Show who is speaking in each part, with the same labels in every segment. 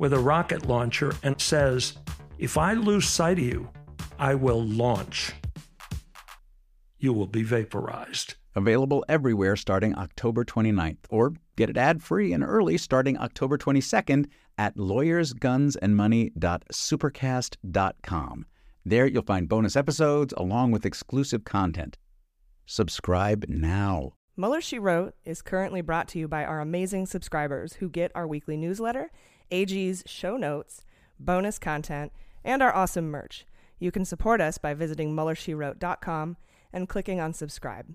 Speaker 1: with a rocket launcher and says, If I lose sight of you, I will launch. You will be vaporized.
Speaker 2: Available everywhere starting October 29th, or get it ad free and early starting October 22nd at lawyersgunsandmoney.supercast.com. There you'll find bonus episodes along with exclusive content. Subscribe now.
Speaker 3: Mueller She Wrote is currently brought to you by our amazing subscribers who get our weekly newsletter AG's show notes, bonus content, and our awesome merch. You can support us by visiting MuellerSheWrote.com and clicking on subscribe.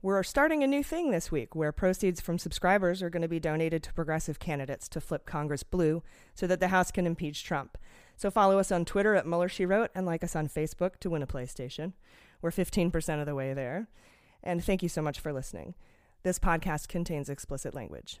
Speaker 3: We're starting a new thing this week where proceeds from subscribers are going to be donated to progressive candidates to flip Congress blue so that the House can impeach Trump. So follow us on Twitter at Mueller She Wrote and like us on Facebook to win a PlayStation. We're 15% of the way there. And thank you so much for listening. This podcast contains explicit language.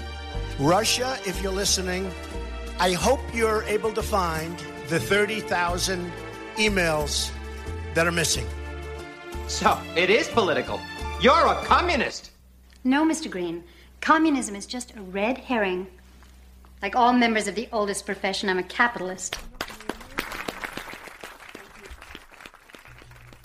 Speaker 4: Russia, if you're listening, I hope you're able to find the 30,000 emails that are missing.
Speaker 5: So, it is political. You're a communist.
Speaker 6: No, Mr. Green. Communism is just a red herring. Like all members of the oldest profession, I'm a capitalist.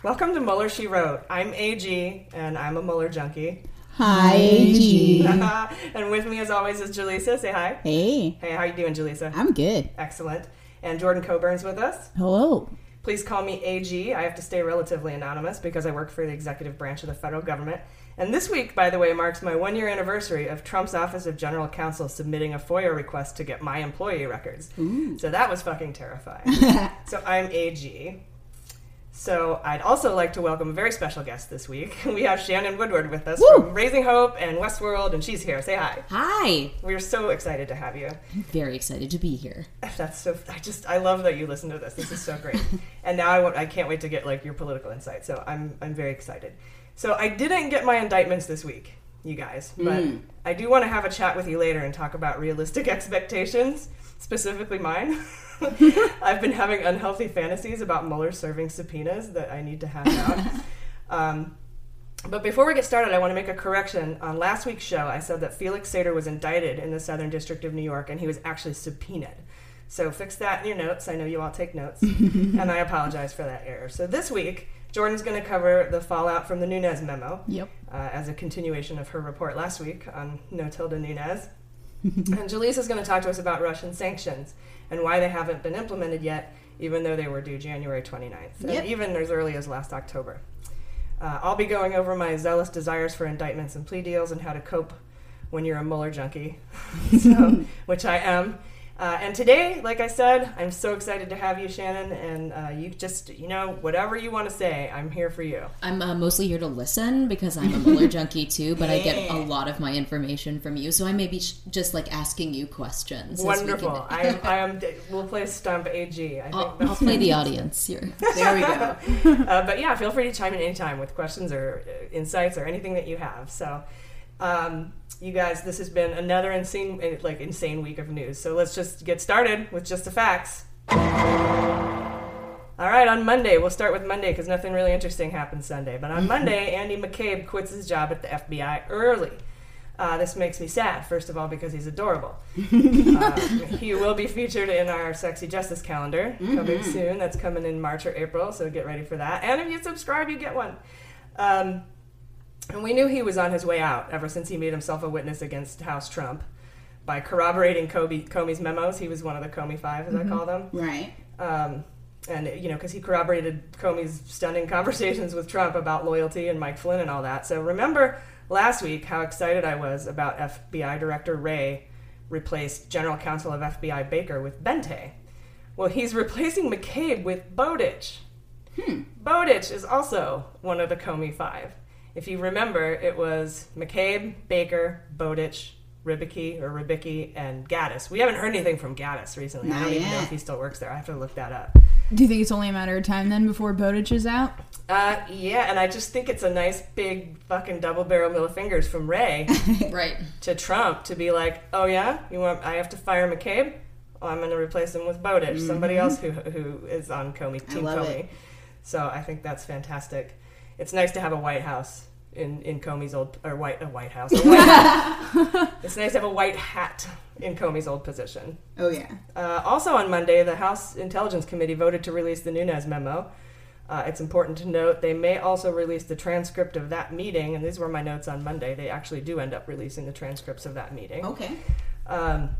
Speaker 3: Welcome to Mueller She Wrote. I'm AG, and I'm a Mueller junkie.
Speaker 7: Hi, AG.
Speaker 3: and with me, as always, is Jaleesa. Say hi.
Speaker 7: Hey.
Speaker 3: Hey, how you doing, Jaleesa?
Speaker 7: I'm good.
Speaker 3: Excellent. And Jordan Coburn's with us.
Speaker 7: Hello.
Speaker 3: Please call me AG. I have to stay relatively anonymous because I work for the executive branch of the federal government. And this week, by the way, marks my one year anniversary of Trump's Office of General Counsel submitting a FOIA request to get my employee records.
Speaker 7: Ooh.
Speaker 3: So that was fucking terrifying. so I'm AG. So I'd also like to welcome a very special guest this week. We have Shannon Woodward with us
Speaker 7: Woo!
Speaker 3: from Raising Hope and Westworld, and she's here. Say hi.
Speaker 7: Hi.
Speaker 3: We're so excited to have you.
Speaker 7: I'm very excited to be here.
Speaker 3: That's so. I just I love that you listen to this. This is so great. and now I, won't- I can't wait to get like your political insight. So I'm I'm very excited. So I didn't get my indictments this week, you guys, but
Speaker 7: Mm.
Speaker 3: I do want to have a chat with you later and talk about realistic expectations, specifically mine. I've been having unhealthy fantasies about Mueller serving subpoenas that I need to hash out. um, but before we get started, I want to make a correction. On last week's show, I said that Felix Sater was indicted in the Southern District of New York and he was actually subpoenaed. So fix that in your notes. I know you all take notes. and I apologize for that error. So this week, Jordan's going to cover the fallout from the Nunes memo.
Speaker 8: Yep.
Speaker 3: Uh, as a continuation of her report last week on No Notilda Nunes. and Jaleesa is going to talk to us about Russian sanctions and why they haven't been implemented yet, even though they were due January 29th,
Speaker 8: Yep.
Speaker 3: and even as early as last October. Uh, I'll be going over my zealous desires for indictments and plea deals and how to cope when you're a Mueller junkie, so, which I am. Uh, and today, like I said, I'm so excited to have you, Shannon. And uh, you just, you know, whatever you want to say, I'm here for you.
Speaker 7: I'm uh, mostly here to listen because I'm a Mueller junkie too, but I get a lot of my information from you, so I may be sh- just like asking you questions.
Speaker 3: Wonderful.
Speaker 7: can-
Speaker 3: I am. I am. We'll play Stump AG. I think
Speaker 7: I'll, I'll play the audience here.
Speaker 3: There we go. uh, but yeah, feel free to chime in anytime with questions or uh, insights or anything that you have. So, um, you guys, this has been another insane, uh, like insane week of news. So let's just get started with just the facts. All right, on Monday, we'll start with Monday because nothing really interesting happened Sunday. But on Monday, Andy McCabe quits his job at the FBI early. Uh, this makes me sad, first of all, because he's adorable. uh, he will be featured in our Sexy Justice calendar coming
Speaker 8: Mhm.
Speaker 3: soon. That's coming in March or April, so get ready for that. And if you subscribe, you get one. Um, and we knew he was on his way out ever since he made himself a witness against House Trump by corroborating Comey, Comey's memos. He was one of the Comey Five, as
Speaker 8: Mhm.
Speaker 3: I call them.
Speaker 8: Right.
Speaker 3: Um, and, you know, because he corroborated Comey's stunning conversations with Trump about loyalty and Mike Flynn and all that. So remember last week how excited I was about FBI Director Wray replaced General Counsel of FBI Baker with Boente. Well, he's replacing McCabe with Bowdich. Hmm. Bowdich is also one of the Comey Five. If you remember, it was McCabe, Baker, Bowdich, Rybicki or Rybicki, and Ghattas. We haven't heard anything from Ghattas recently. I don't even know if he still works there. I have to look that up.
Speaker 8: Do you think it's only a matter of time then before Bowdich is out?
Speaker 3: Uh, yeah, and I just think it's a nice big fucking double barrel middle fingers from Wray,
Speaker 7: right,
Speaker 3: to Trump to be like, oh yeah, you want I have to fire McCabe? Well, I'm going to replace him with Bowdich, somebody
Speaker 8: Mhm.
Speaker 3: else who who is on Comey
Speaker 8: I
Speaker 3: Team
Speaker 8: love
Speaker 3: Comey.
Speaker 8: it.
Speaker 3: So I think that's fantastic. It's nice to have a White House in in Comey's old or white a White House. A white it's nice to have a white hat in Comey's old position.
Speaker 8: Oh yeah.
Speaker 3: Uh, also on Monday, the House Intelligence Committee voted to release the Nunes memo. Uh, it's important to note they may also release the transcript of that meeting, and these were my notes on Monday. They actually do end up releasing the transcripts of that meeting.
Speaker 8: Okay.
Speaker 3: Um,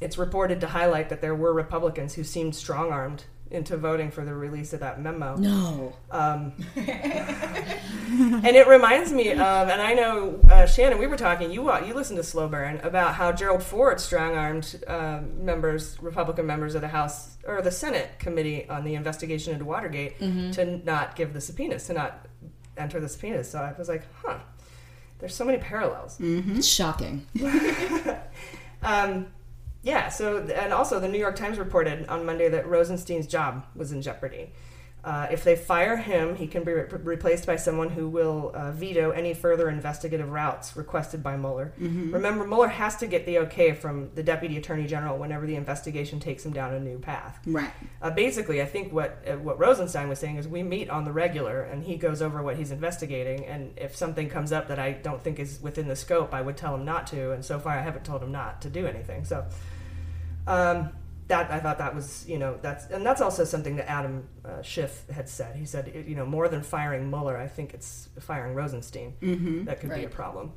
Speaker 3: it's reported to highlight that there were Republicans who seemed strong armed into voting for the release of that memo.
Speaker 7: No.
Speaker 3: Um, and it reminds me of, and I know uh, Shannon, we were talking. You uh, you listened to Slow Burn about how Gerald Ford strong armed uh, members, Republican members of the House or the Senate committee on the investigation into Watergate
Speaker 7: Mhm.
Speaker 3: to not give the subpoenas, to not enter the subpoenas. So I was like, huh. There's so many parallels.
Speaker 7: Mm-hmm. It's shocking.
Speaker 3: Um, yeah, so, and also the New York Times reported on Monday that Rosenstein's job was in jeopardy. Uh, if they fire him, he can be re- replaced by someone who will uh, veto any further investigative routes requested by Mueller.
Speaker 8: Mhm.
Speaker 3: Remember, Mueller has to get the okay from the Deputy Attorney General whenever the investigation takes him down a new path.
Speaker 8: Right.
Speaker 3: Uh, basically, I think what uh, what Rosenstein was saying is we meet on the regular, and he goes over what he's investigating. And if something comes up that I don't think is within the scope, I would tell him not to. And so far, I haven't told him not to do anything. So, um, that I thought that was you know that's and that's also something that Adam uh, Schiff had said. He said you know more than firing Mueller, I think it's firing Rosenstein
Speaker 8: Mhm.
Speaker 3: that could be a problem.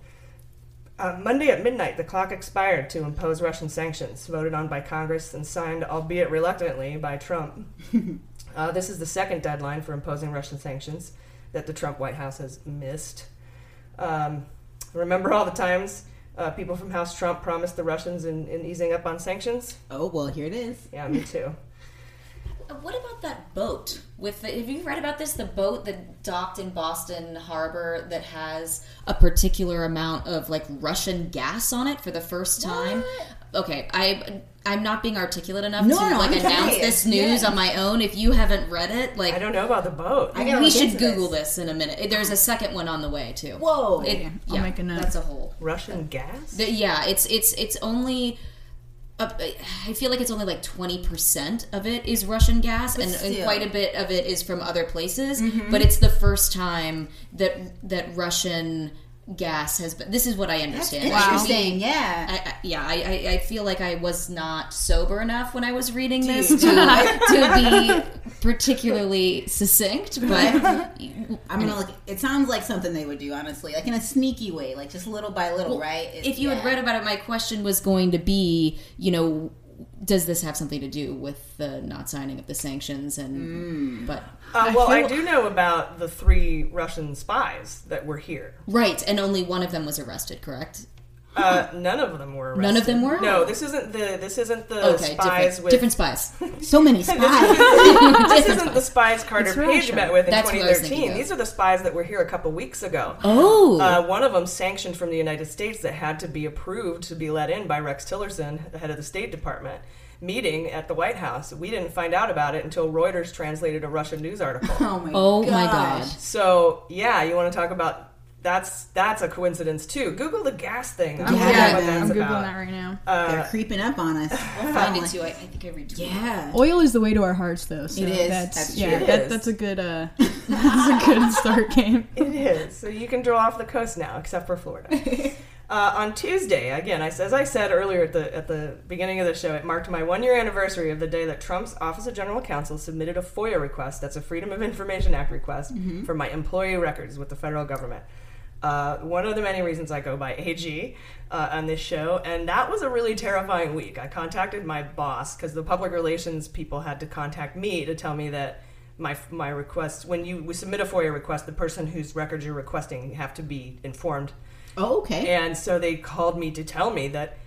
Speaker 3: Uh, Monday at midnight, the clock expired to impose Russian sanctions, voted on by Congress and signed, albeit reluctantly, by Trump. uh, this is the second deadline for imposing Russian sanctions that the Trump White House has missed. Um, remember all the times uh, people from House Trump promised the Russians in, in easing up on sanctions?
Speaker 8: Oh well, here it is.
Speaker 3: Yeah, me too.
Speaker 7: What about that boat? With the, have you read about this? The boat that docked in Boston Harbor that has a particular amount of like Russian gas on it for the first time. Okay, I I'm not being articulate enough
Speaker 8: No,
Speaker 7: to
Speaker 8: no,
Speaker 7: like
Speaker 8: I'm
Speaker 7: announce
Speaker 8: saying
Speaker 7: this news
Speaker 8: Yeah.
Speaker 7: on my own. If you haven't read it, like
Speaker 3: I don't know about the boat.
Speaker 8: I
Speaker 7: we should
Speaker 8: into this.
Speaker 7: Google this. in a minute. There's a second one on the way too.
Speaker 8: Whoa.
Speaker 7: It-
Speaker 8: Okay, I'll make a note.
Speaker 7: That's a whole.
Speaker 3: Russian gas?
Speaker 7: The- yeah, it's it's it's only. Uh, I feel like it's only like twenty percent of it is Russian gas,
Speaker 8: But
Speaker 7: and, and
Speaker 8: still.
Speaker 7: quite a bit of it is from other places.
Speaker 8: Mhm.
Speaker 7: But it's the first time that that Russian gas has been. This is what I understand.
Speaker 9: That's interesting, yeah.
Speaker 7: I, I, yeah, I, I, I feel like I was not sober enough when I was reading this to, to be particularly succinct, but
Speaker 9: I'm gonna look. It sounds like something they would do, honestly, like in a sneaky way, like just little by little,
Speaker 7: Well,
Speaker 9: right? It-
Speaker 7: if you had read about it, my question was going to be, you know, does this have something to do with the not signing of the sanctions? And but
Speaker 3: Uh, well, I do know about the three Russian spies that were here.
Speaker 7: right, and only one of them was arrested, correct?
Speaker 3: Uh, none of them were arrested.
Speaker 7: None of them were?
Speaker 3: No, this isn't the this isn't the
Speaker 7: Okay,
Speaker 3: spies
Speaker 7: different-
Speaker 3: with
Speaker 7: different spies.
Speaker 9: So many spies.
Speaker 3: this isn't the spies Carter
Speaker 7: It's
Speaker 3: Page
Speaker 7: Russia.
Speaker 3: met with in
Speaker 7: That's what I was
Speaker 3: 2013. These are the spies that were here a couple weeks ago.
Speaker 7: Oh.
Speaker 3: uh, one of them sanctioned from the United States that had to be approved to be let in by Rex Tillerson, the head of the State Department. Meeting at the White House. We didn't find out about it until Reuters translated a Russian news article.
Speaker 9: Oh my
Speaker 7: Oh my. God.
Speaker 3: So yeah, you want to talk about that's that's a coincidence too. Google the gas thing. I don't know
Speaker 8: Yeah,
Speaker 3: what that's
Speaker 8: I'm googling
Speaker 3: about.
Speaker 8: that right now.
Speaker 9: They're
Speaker 3: Uh,
Speaker 9: creeping up on us.
Speaker 7: I'll find it too. I, I think I read.
Speaker 9: Yeah.
Speaker 8: Oil is the way to our hearts, though. So
Speaker 9: It is.
Speaker 8: That's,
Speaker 9: That's
Speaker 8: yeah.
Speaker 3: It
Speaker 8: That,
Speaker 3: is.
Speaker 8: that's a good. Uh, that's a good start game.
Speaker 3: It is. So you can draw off the coast now, except for Florida. Uh, on Tuesday, again, I, as I said earlier at the at the beginning of the show, it marked my one year anniversary of the day that Trump's Office of General Counsel submitted a FOIA request. That's a Freedom of Information Act request for my employee records with the federal government. Uh, one of the many reasons I go by AG uh, on this show, and that was a really terrifying week. I contacted my boss because the public relations people had to contact me to tell me that my my request when you we submit a FOIA request, the person whose records you're requesting have to be informed.
Speaker 9: Oh, okay.
Speaker 3: And so they called me to tell me that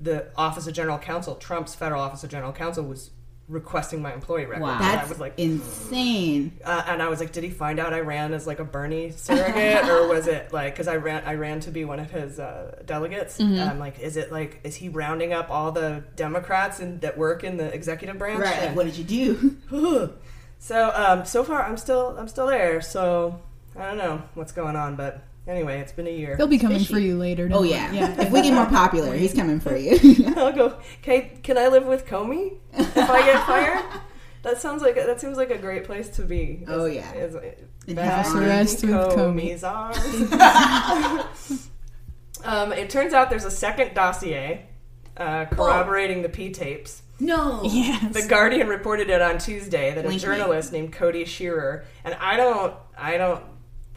Speaker 3: the Office of General Counsel, Trump's federal Office of General Counsel, was requesting my employee record.
Speaker 7: Wow.
Speaker 3: And I was like,
Speaker 9: insane.
Speaker 3: uh, and I was like, did he find out I ran as like a Bernie surrogate, or was it like because I ran I ran to be one of his uh, delegates?
Speaker 9: Mm-hmm.
Speaker 3: And I'm like, is it like is he rounding up all the Democrats in, that work in the executive branch?
Speaker 9: Right. Like,
Speaker 3: And-
Speaker 9: what did you do?
Speaker 3: so um, so far I'm still I'm still there. So I don't know what's going on, but anyway, it's been a year.
Speaker 8: He'll be coming for you later. don't
Speaker 9: Oh
Speaker 8: worry.
Speaker 9: yeah.
Speaker 8: yeah.
Speaker 9: If we get more popular, he's coming for you.
Speaker 3: I'll go. Can can I live with Comey if I get fired? That sounds like that seems like a great place to be.
Speaker 9: Oh, yeah.
Speaker 3: Is,
Speaker 9: In
Speaker 3: back
Speaker 9: house
Speaker 3: in
Speaker 8: arrest with Comey.
Speaker 3: Comey's arms. um, it turns out there's a second dossier uh, corroborating the P tapes.
Speaker 9: no.
Speaker 8: Yes.
Speaker 3: The Guardian reported it on Tuesday that a
Speaker 9: Link me.
Speaker 3: journalist named Cody Shearer, and I don't, I don't,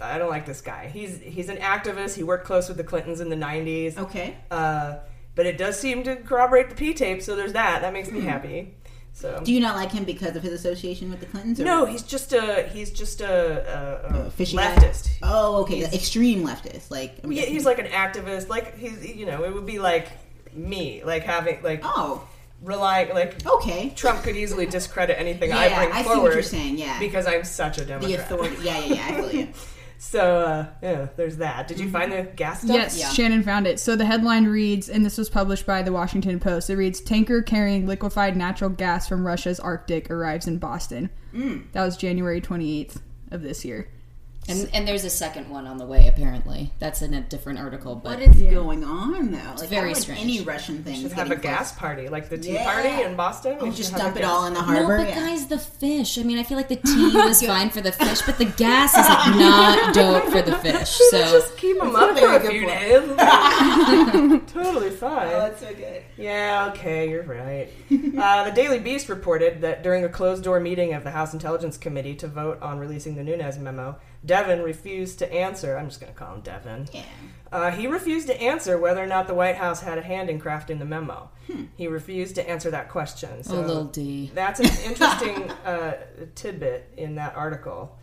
Speaker 3: I don't like this guy. He's he's an activist. He worked close with the Clintons in the '90s.
Speaker 9: Okay.
Speaker 3: Uh, but it does seem to corroborate the P tape, so there's that. That makes me happy. So
Speaker 9: Do you not like him because of his association with the Clintons? Or
Speaker 3: no, he's just a he's just a, a, a
Speaker 9: a fishy guy?
Speaker 3: leftist.
Speaker 9: Oh, okay. Extreme leftist. Like I'm
Speaker 3: Yeah,
Speaker 9: guessing-
Speaker 3: he's like an activist. Like he's you know it would be like me, like having like
Speaker 9: Oh,
Speaker 3: relying like
Speaker 9: okay.
Speaker 3: Trump could easily discredit anything I bring
Speaker 9: I see what
Speaker 3: forward.
Speaker 9: you're saying, yeah.
Speaker 3: because I'm such a Democrat.
Speaker 9: The authority. Yeah, yeah, yeah. I feel you.
Speaker 3: So uh, yeah, there's that. Did you find the gas stuff?
Speaker 8: Yes,
Speaker 9: Yeah.
Speaker 8: Shannon found it. So the headline reads, and this was published by the Washington Post. It reads: "Tanker carrying liquefied natural gas from Russia's Arctic arrives in Boston." That was January twenty eighth of this year.
Speaker 7: And, and there's a second one on the way. Apparently, that's in a different article. But
Speaker 9: What is going on though? Like
Speaker 7: very
Speaker 9: how would
Speaker 7: strange.
Speaker 9: Any Russian thing
Speaker 3: should have a
Speaker 9: getting
Speaker 3: gas party like the Tea
Speaker 9: Yeah.
Speaker 3: Party in Boston.
Speaker 9: Oh,
Speaker 3: We
Speaker 9: just dump it
Speaker 3: gas-
Speaker 9: all in the harbor.
Speaker 7: no, but
Speaker 9: yeah.
Speaker 7: guys, the fish. I mean, I feel like the tea was fine for the fish, but the gas is like not dope for the fish. So
Speaker 3: Just keep them up for a few
Speaker 9: point.
Speaker 3: days. totally fine.
Speaker 9: Oh, that's so good.
Speaker 3: Yeah, okay, you're right. uh, the Daily Beast reported that during a closed door meeting of the House Intelligence Committee to vote on releasing the Nunes memo, Devin refused to answer. I'm just going to call him Devin.
Speaker 9: Yeah.
Speaker 3: Uh, he refused to answer whether or not the White House had a hand in crafting the memo. He refused to answer that question. So
Speaker 7: oh, little D.
Speaker 3: that's an interesting uh, tidbit in that article.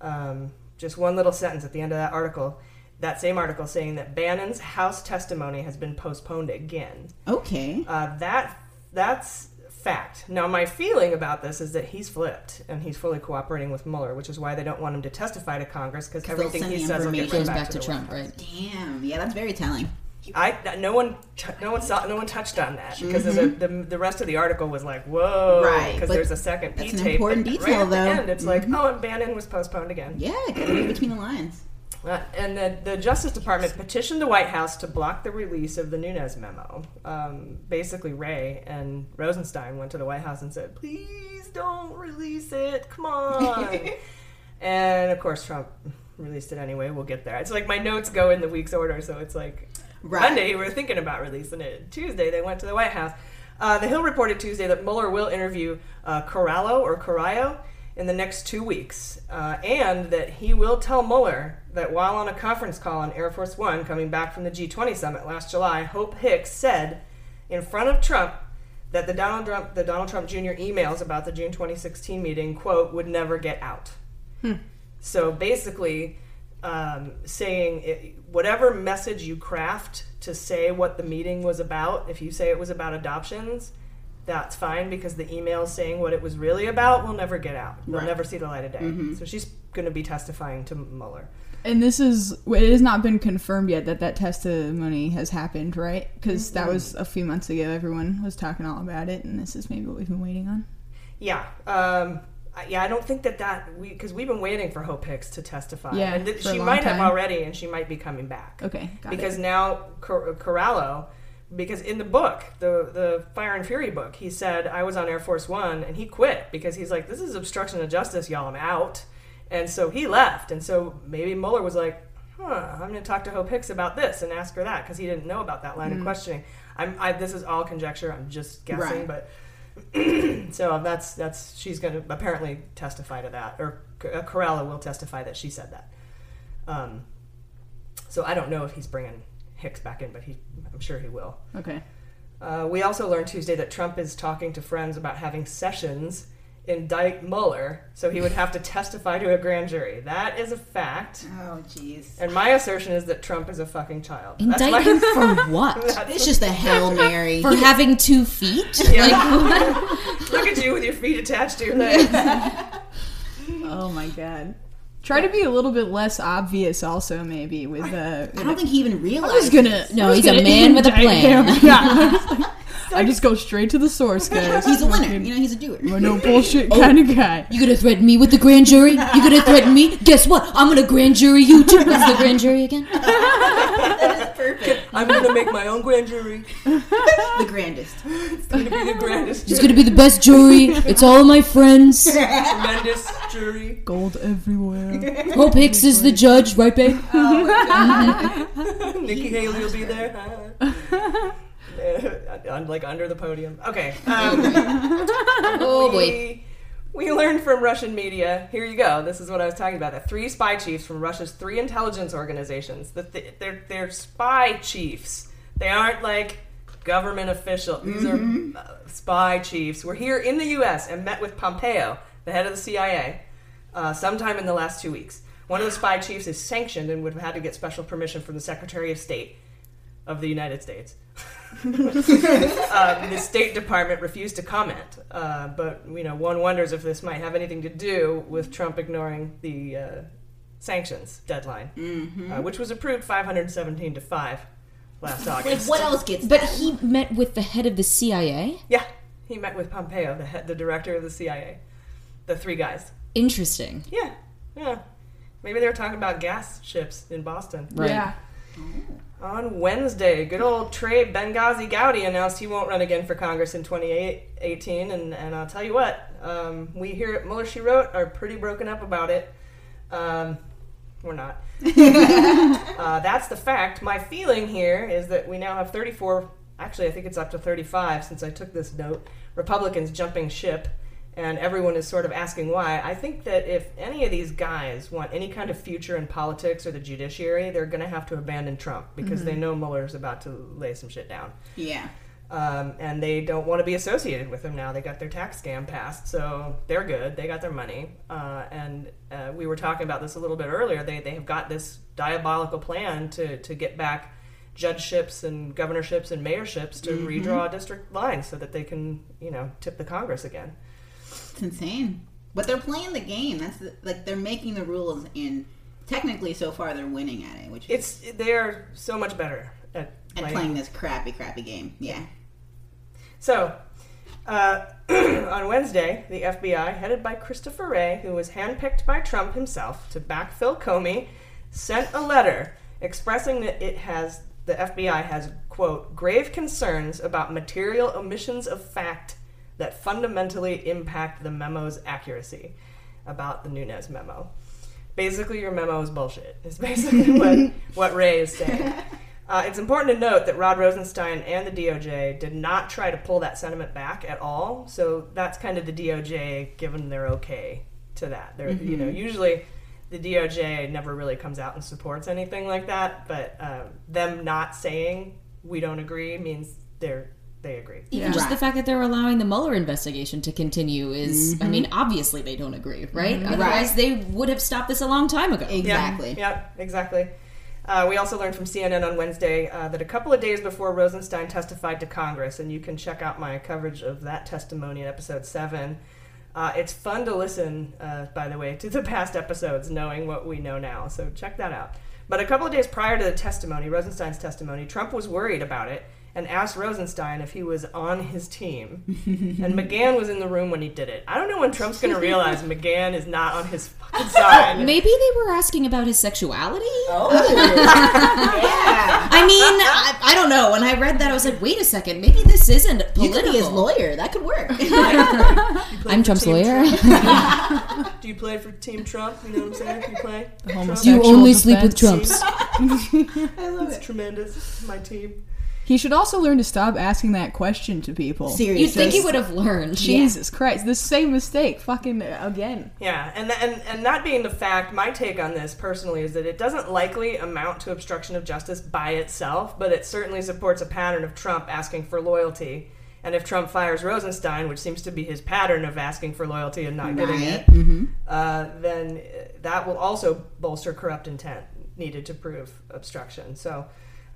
Speaker 3: Um, just one little sentence at the end of that article. That same article saying that Bannon's House testimony has been postponed again.
Speaker 9: Okay.
Speaker 3: Uh, that that's fact. Now, my feeling about this is that he's flipped and he's fully cooperating with Mueller, which is why they don't want him to testify to Congress because everything he says will get
Speaker 7: Goes back to
Speaker 3: the
Speaker 7: Trump, right?
Speaker 9: Damn. Yeah, that's very telling.
Speaker 3: I no one t- no one saw no one touched on that because the, the the rest of the article was like whoa
Speaker 9: Mm-hmm. Right,
Speaker 3: because there's a second
Speaker 9: that's
Speaker 3: P
Speaker 9: an
Speaker 3: tape
Speaker 9: important detail,
Speaker 3: right at
Speaker 9: though.
Speaker 3: the end it's
Speaker 9: Mhm.
Speaker 3: like oh and Bannon was postponed again
Speaker 9: Yeah, gotta read between the lines.
Speaker 3: Uh, and the, the Justice Department petitioned the White House to block the release of the Nunes memo. Um, basically, Wray and Rosenstein went to the White House and said, "Please don't release it. Come on." and of course, Trump released it anyway. We'll get there. It's like my notes go in the week's order, so it's like
Speaker 9: Right.
Speaker 3: Monday we're thinking about releasing it. Tuesday they went to the White House. Uh, the Hill reported Tuesday that Mueller will interview uh, Corallo or Corallo in the next two weeks, uh, and that he will tell Mueller that while on a conference call on Air Force One coming back from the G20 summit last July, Hope Hicks said in front of Trump that the Donald Trump, the Donald Trump Jr. emails about the June 2016 meeting, quote, would never get out. So basically, um, saying it, whatever message you craft to say what the meeting was about, if you say it was about adoptions, that's fine because the email saying what it was really about will never get out. Will
Speaker 8: Right.
Speaker 3: never see the light of day.
Speaker 8: Mhm.
Speaker 3: So she's going to be testifying to Mueller.
Speaker 8: And this is it has not been confirmed yet that that testimony has happened, right? Because that
Speaker 3: Mhm.
Speaker 8: was a few months ago. Everyone was talking all about it, and this is maybe what we've been waiting on.
Speaker 3: Yeah. Um, I- yeah, I don't think that that we because we've been waiting for Hope Hicks to testify.
Speaker 8: Yeah,
Speaker 3: and th-
Speaker 8: for a
Speaker 3: she
Speaker 8: long
Speaker 3: might have already, and she might be coming back.
Speaker 8: Okay, got
Speaker 3: because
Speaker 8: it.
Speaker 3: now Cor- Corallo, because in the book, the the Fire and Fury book, he said I was on Air Force One and he quit because he's like this is obstruction of justice, y'all. I'm out, and so he left, and so maybe Mueller was like. Huh, I'm going to talk to Hope Hicks about this and ask her that because he didn't know about that line
Speaker 8: Mhm.
Speaker 3: of questioning. I'm, I, this is all conjecture. I'm just guessing,
Speaker 8: Right.
Speaker 3: but so that's that's she's going to apparently testify to that, or uh, Corallo will testify that she said that. Um, so I don't know if he's bringing Hicks back in, but he, I'm sure he will.
Speaker 8: Okay.
Speaker 3: Uh, we also learned Tuesday that Trump is talking to friends about having Sessions indict Mueller, so he would have to testify to a grand jury. That is a fact.
Speaker 9: Oh, jeez.
Speaker 3: And my assertion is that Trump is a fucking child.
Speaker 7: Indict
Speaker 3: my-
Speaker 7: him for what?
Speaker 3: That's-
Speaker 9: It's just a Hail Mary.
Speaker 7: For having two feet?
Speaker 3: Yeah.
Speaker 7: Like,
Speaker 3: Look at you with your feet attached to your legs.
Speaker 8: Oh my god. Try to be a little bit less obvious, also maybe with. Uh,
Speaker 9: I don't think he even
Speaker 8: I
Speaker 9: realized.
Speaker 8: was gonna.
Speaker 7: No, he's a man with a plan.
Speaker 8: Yeah. I just go straight to the source, guys.
Speaker 9: He's a winner. You know, he's a doer.
Speaker 8: We're no bullshit kind of guy.
Speaker 7: You gonna threaten me with the grand jury? You gonna threaten me? Guess what? I'm gonna grand jury you too. What's the grand jury again?
Speaker 9: Perfect.
Speaker 3: I'm gonna make my own grand jury.
Speaker 9: the grandest.
Speaker 3: It's gonna be the grandest.
Speaker 7: It's gonna be the best jury. It's all of my friends.
Speaker 3: tremendous jury.
Speaker 8: Gold everywhere.
Speaker 7: Hope Hicks is the judge, right, babe?
Speaker 9: Oh my god.
Speaker 3: Nikki Haley will be there. Uh, on- like under the podium. Okay. Um,
Speaker 7: Oh,
Speaker 3: we, we learned from Russian media. Here you go. This is what I was talking about. That three spy chiefs from Russia's three intelligence organizations. That th- they're they're spy chiefs. They aren't like government officials. These
Speaker 9: Mhm.
Speaker 3: are uh, spy chiefs. Were here in the U.S. and met with Pompeo, the head of the CIA, uh, sometime in the last two weeks. One of the spy chiefs is sanctioned and would have had to get special permission from the Secretary of State of the United States. um, the State Department refused to comment, uh, but you know one wonders if this might have anything to do with Trump ignoring the uh, sanctions deadline,
Speaker 9: Mhm.
Speaker 3: uh, which was approved 517 to five last August.
Speaker 9: what else gets
Speaker 7: But
Speaker 9: done?
Speaker 7: he met with the head of the CIA.
Speaker 3: Yeah, he met with Pompeo, the head, the director of the CIA, the three guys.
Speaker 7: Interesting.
Speaker 3: Yeah, yeah. Maybe they were talking about gas ships in Boston.
Speaker 7: Right.
Speaker 8: Yeah.
Speaker 3: On Wednesday, good old Trey Benghazi Gowdy announced he won't run again for Congress in 2018, and, and I'll tell you what, um, we here at Mueller She Wrote are pretty broken up about it. Um, we're not. uh, that's the fact. My feeling here is that we now have 34, actually, I think it's up to 35 since I took this note, Republicans jumping ship, and everyone is sort of asking why. I think that if any of these guys want any kind of future in politics or the judiciary, they're going to have to abandon Trump because they know Mueller's about to lay some shit down.
Speaker 9: Yeah.
Speaker 3: Um, and they don't want to be associated with him now. They got their tax scam passed, so they're good. They got their money. Uh, and uh, we were talking about this a little bit earlier. They, they have got this diabolical plan to, to get back judgeships and governorships and mayorships to
Speaker 9: Mhm.
Speaker 3: redraw district lines so that they can, you know, tip the Congress again.
Speaker 9: It's insane. But they're playing the game. That's the, like they're making the rules, and technically, so far, they're winning at it, which is
Speaker 3: It's they are so much better at,
Speaker 9: and
Speaker 3: playing.
Speaker 9: playing this crappy, crappy game. Yeah.
Speaker 3: So, uh, on Wednesday, the FBI, headed by Christopher Wray, who was handpicked by Trump himself to backfill Comey, sent a letter expressing that it has the FBI has quote grave concerns about material omissions of fact that fundamentally impact the memo's accuracy about the Nunes memo. Basically, your memo is bullshit. Is basically what what Wray is saying. Uh, it's important to note that Rod Rosenstein and the DOJ did not try to pull that sentiment back at all. So that's kind of the DOJ giving their okay to that. They're you know usually the DOJ never really comes out and supports anything like that, but um, them not saying we don't agree means they're they agree.
Speaker 7: Even just the fact that they're allowing the Mueller investigation to continue is, I
Speaker 3: Mhm.
Speaker 7: mean, obviously they don't agree, right?
Speaker 3: Mhm.
Speaker 7: Otherwise,
Speaker 3: Right.
Speaker 7: they would have stopped this a long time ago. Exactly.
Speaker 3: Yeah, Yep, exactly. Uh, we also learned from CNN on Wednesday uh, that a couple of days before Rosenstein testified to Congress, and you can check out my coverage of that testimony in episode seven. Uh, it's fun to listen, uh, by the way, to the past episodes, knowing what we know now. So check that out. But a couple of days prior to the testimony, Rosenstein's testimony, Trump was worried about it and asked Rosenstein if he was on his team. and McGahn was in the room when he did it. I don't know when Trump's going to realize McGahn is not on his fucking side.
Speaker 7: Oh, maybe they were asking about his sexuality.
Speaker 9: Oh, yeah.
Speaker 7: I mean, I, I don't know. When I read that, I was like, wait a second, maybe this isn't
Speaker 9: You
Speaker 7: political.
Speaker 9: could be his lawyer. That could work.
Speaker 7: I'm Trump's
Speaker 3: Team
Speaker 7: lawyer.
Speaker 3: Trump? Do you play for Team Trump? You know what I'm saying? Do you play?
Speaker 8: The
Speaker 3: Trump?
Speaker 7: You only sleep with
Speaker 8: Trumps.
Speaker 3: I love it. tremendous. My team.
Speaker 8: He should also learn to stop asking that question to people.
Speaker 9: Seriously.
Speaker 7: You'd think he would have learned.
Speaker 8: Jesus Christ, the same mistake, fucking again.
Speaker 3: Yeah, and, th- and and that being the fact, my take on this personally is that it doesn't likely amount to obstruction of justice by itself, but it certainly supports a pattern of Trump asking for loyalty. And if Trump fires Rosenstein, which seems to be his pattern of asking for loyalty and not getting
Speaker 9: Right.
Speaker 3: it,
Speaker 9: Mhm.
Speaker 3: uh, then uh, that will also bolster corrupt intent needed to prove obstruction. So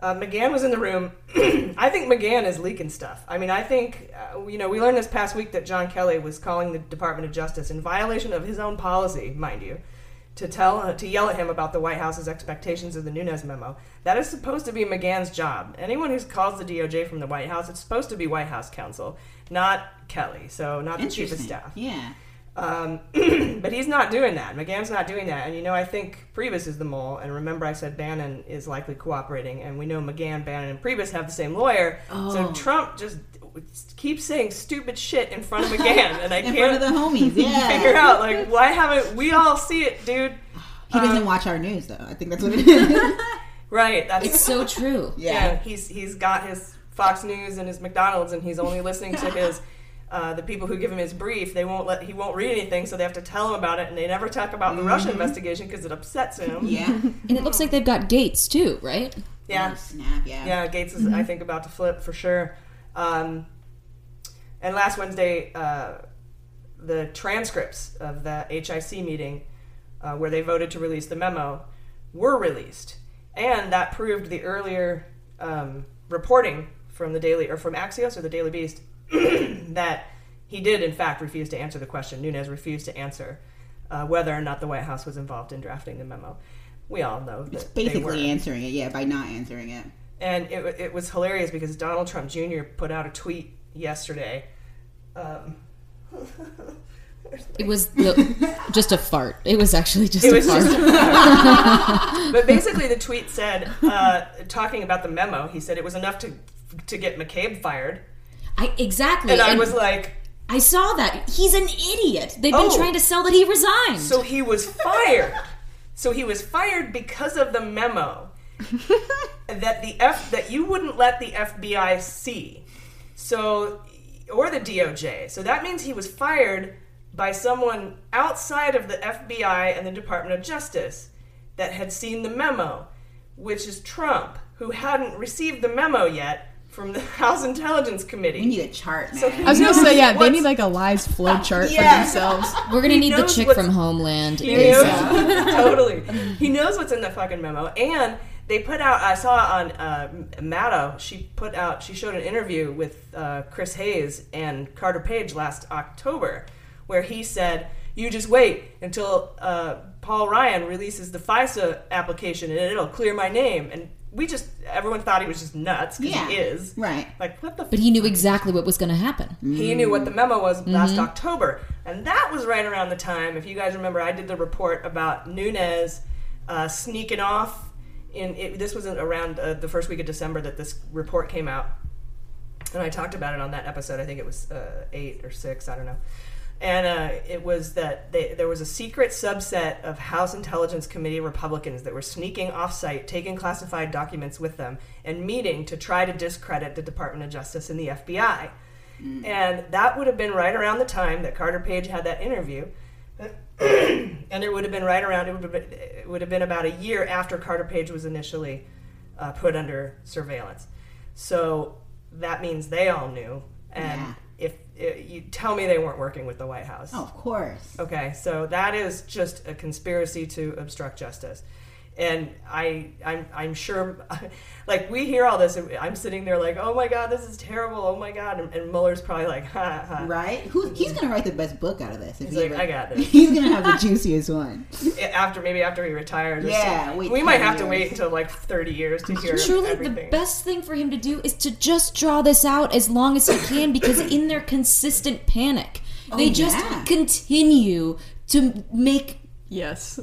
Speaker 3: uh, McGahn was in the room. I think McGahn is leaking stuff. I mean, I think, uh, you know, we learned this past week that John Kelly was calling the Department of Justice in violation of his own policy, mind you, to tell uh, to yell at him about the White House's expectations of the Nunes memo. That is supposed to be McGahn's job. Anyone who calls the DOJ from the White House, it's supposed to be White House counsel, not Kelly. So not the chief of staff.
Speaker 9: Yeah.
Speaker 3: Um, but he's not doing that. McGahn's not doing that. And you know, I think Priebus is the mole. And remember, I said Bannon is likely cooperating. And we know McGahn, Bannon, and Priebus have the same lawyer.
Speaker 9: Oh. So.
Speaker 3: Trump just keeps saying stupid shit in front of McGann. and I
Speaker 9: In
Speaker 3: can't
Speaker 9: front of the homies, yeah.
Speaker 3: figure out like why haven't we all see it, dude?
Speaker 9: He doesn't
Speaker 3: Um,
Speaker 9: watch our news though. I think that's what it is.
Speaker 3: Right. That's
Speaker 7: It's so true.
Speaker 3: Yeah.
Speaker 9: Yeah.
Speaker 3: he's he's got his Fox News and his McDonald's, and he's only listening to his. Uh, the people who give him his brief, they won't let he won't read anything, so they have to tell him about it, and they never talk about the Russia
Speaker 7: Mhm.
Speaker 3: investigation because it upsets him.
Speaker 9: Yeah.
Speaker 7: And it looks like they've got Gates too, right?
Speaker 3: Yeah.
Speaker 9: Oh, snap, yeah.
Speaker 3: Yeah, Gates is, I think, about to flip for sure. Um, and last Wednesday, uh, the transcripts of the HIC meeting uh, where they voted to release the memo were released. And that proved the earlier um, reporting from the Daily, or from Axios or the Daily Beast, that he did, in fact, refuse to answer the question. Nunes refused to answer uh, whether or not the White House was involved in drafting the memo. We all know that
Speaker 9: It's
Speaker 3: they
Speaker 9: basically
Speaker 3: were.
Speaker 9: answering it, yeah, by not answering it.
Speaker 3: And it, it was hilarious because Donald Trump Jr. put out a tweet yesterday. Um,
Speaker 7: It was the, just a fart. It was actually just
Speaker 3: it
Speaker 7: a
Speaker 3: was
Speaker 7: fart.
Speaker 3: just a- but basically, the tweet said, uh, talking about the memo, he said it was enough to to get McCabe fired.
Speaker 7: I exactly.
Speaker 3: And I was like,
Speaker 7: I saw that. He's an idiot. They've been
Speaker 3: Oh.
Speaker 7: trying to sell that he resigned.
Speaker 3: So he was fired. so he was fired because of the memo that the F that you wouldn't let the FBI see. So or the DOJ. So that means he was fired by someone outside of the FBI and the Department of Justice that had seen the memo, which is Trump, who hadn't received the memo yet from the House Intelligence Committee. We
Speaker 9: need a chart, man.
Speaker 3: So
Speaker 8: I was gonna say, yeah, they need like a lies flow chart
Speaker 3: Yeah.
Speaker 8: for themselves.
Speaker 7: We're gonna
Speaker 3: He
Speaker 7: need the chick from Homeland.
Speaker 3: He knows, totally. He knows what's in the fucking memo. And they put out. I saw on uh, Maddow. She put out. She showed an interview with uh, Chris Hayes and Carter Page last October, where he said, "You just wait until uh, Paul Ryan releases the FISA application, and it'll clear my name." And we just everyone thought he was just nuts because
Speaker 7: Yeah.
Speaker 3: he is
Speaker 9: right.
Speaker 3: Like what the
Speaker 7: But he knew exactly what was going to happen.
Speaker 3: he knew what the memo was last
Speaker 7: Mhm.
Speaker 3: October. And that was right around the time, if you guys remember, I did the report about Nunes uh, sneaking off. In it, This was around uh, the first week of December that this report came out. And I talked about it on that episode. I think it was uh, eight or six, I don't know. And uh, it was that they, there was a secret subset of House Intelligence Committee Republicans that were sneaking offsite, taking classified documents with them, and meeting to try to discredit the Department of Justice and the FBI. And that would have been right around the time that Carter Page had that interview. and it would have been right around, it would have been, it would have been about a year after Carter Page was initially uh, put under surveillance. So that means they all knew. And
Speaker 9: Yeah.
Speaker 3: Uh, you tell me they weren't working with the White House.
Speaker 9: Oh, of course.
Speaker 3: Okay, so that is just a conspiracy to obstruct justice. And I, I'm, I'm sure, like we hear all this, and I'm sitting there like, oh my god, this is terrible. Oh my god, and, and Mueller's probably like, ha ha.
Speaker 9: Right? Who, he's going to write the best book out of this. If
Speaker 3: He's
Speaker 9: he
Speaker 3: like,
Speaker 9: ever-
Speaker 3: I got this.
Speaker 9: He's going to have the juiciest one.
Speaker 3: After maybe after he retires. or
Speaker 9: Yeah, wait
Speaker 3: we might
Speaker 9: 10
Speaker 3: have to wait until like 30 years to hear
Speaker 7: Truly,
Speaker 3: everything.
Speaker 7: the best thing for him to do is to just draw this out as long as he can because in their consistent panic, oh, they
Speaker 8: Oh,
Speaker 7: just
Speaker 8: yeah.
Speaker 7: continue to make
Speaker 8: yes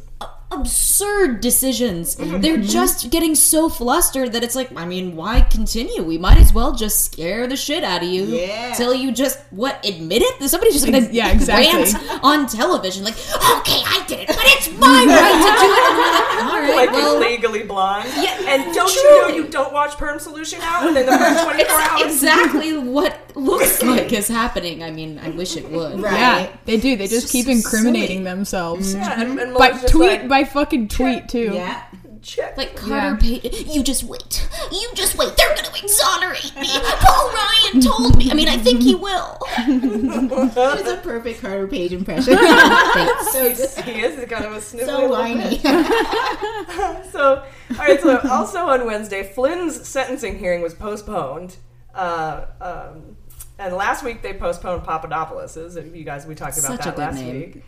Speaker 7: absurd decisions.
Speaker 3: Mm-hmm.
Speaker 7: They're just getting so flustered that it's like, I mean, why continue? We might as well just scare the shit out of you
Speaker 9: Yeah.
Speaker 7: till you just what admit it. Somebody's just gonna
Speaker 8: Ex- yeah, exactly.
Speaker 7: rant on television like, okay, I did it, but it's my right to do it. And you're like, all right,
Speaker 3: like
Speaker 7: well,
Speaker 3: legally blonde.
Speaker 7: Yeah,
Speaker 3: and don't you know you don't watch Perm Solution out within the first 24 hours?
Speaker 7: exactly what looks like is happening. I mean, I wish it would.
Speaker 8: Yeah, they do. They just
Speaker 7: It's
Speaker 8: keep incriminating
Speaker 7: silly.
Speaker 8: themselves.
Speaker 3: Yeah, and- and
Speaker 8: by
Speaker 3: Mueller's just
Speaker 8: tweet,
Speaker 3: like,
Speaker 8: by fucking tweet too.
Speaker 9: Yeah.
Speaker 3: Check.
Speaker 7: Like Carter Page, you just wait. You just wait. They're going to exonerate me. Paul Ryan told me. I mean, I think he will.
Speaker 9: It's a perfect Carter Page impression.
Speaker 7: Thanks.
Speaker 9: so good.
Speaker 3: he is kind of a snivelly
Speaker 9: So whiny.
Speaker 3: so, all right. So, also on Wednesday, Flynn's sentencing hearing was postponed. Uh, um, and last week they postponed Papadopoulos's. You guys, we talked about
Speaker 7: Such a
Speaker 3: that
Speaker 7: good
Speaker 3: last
Speaker 7: name.
Speaker 3: week.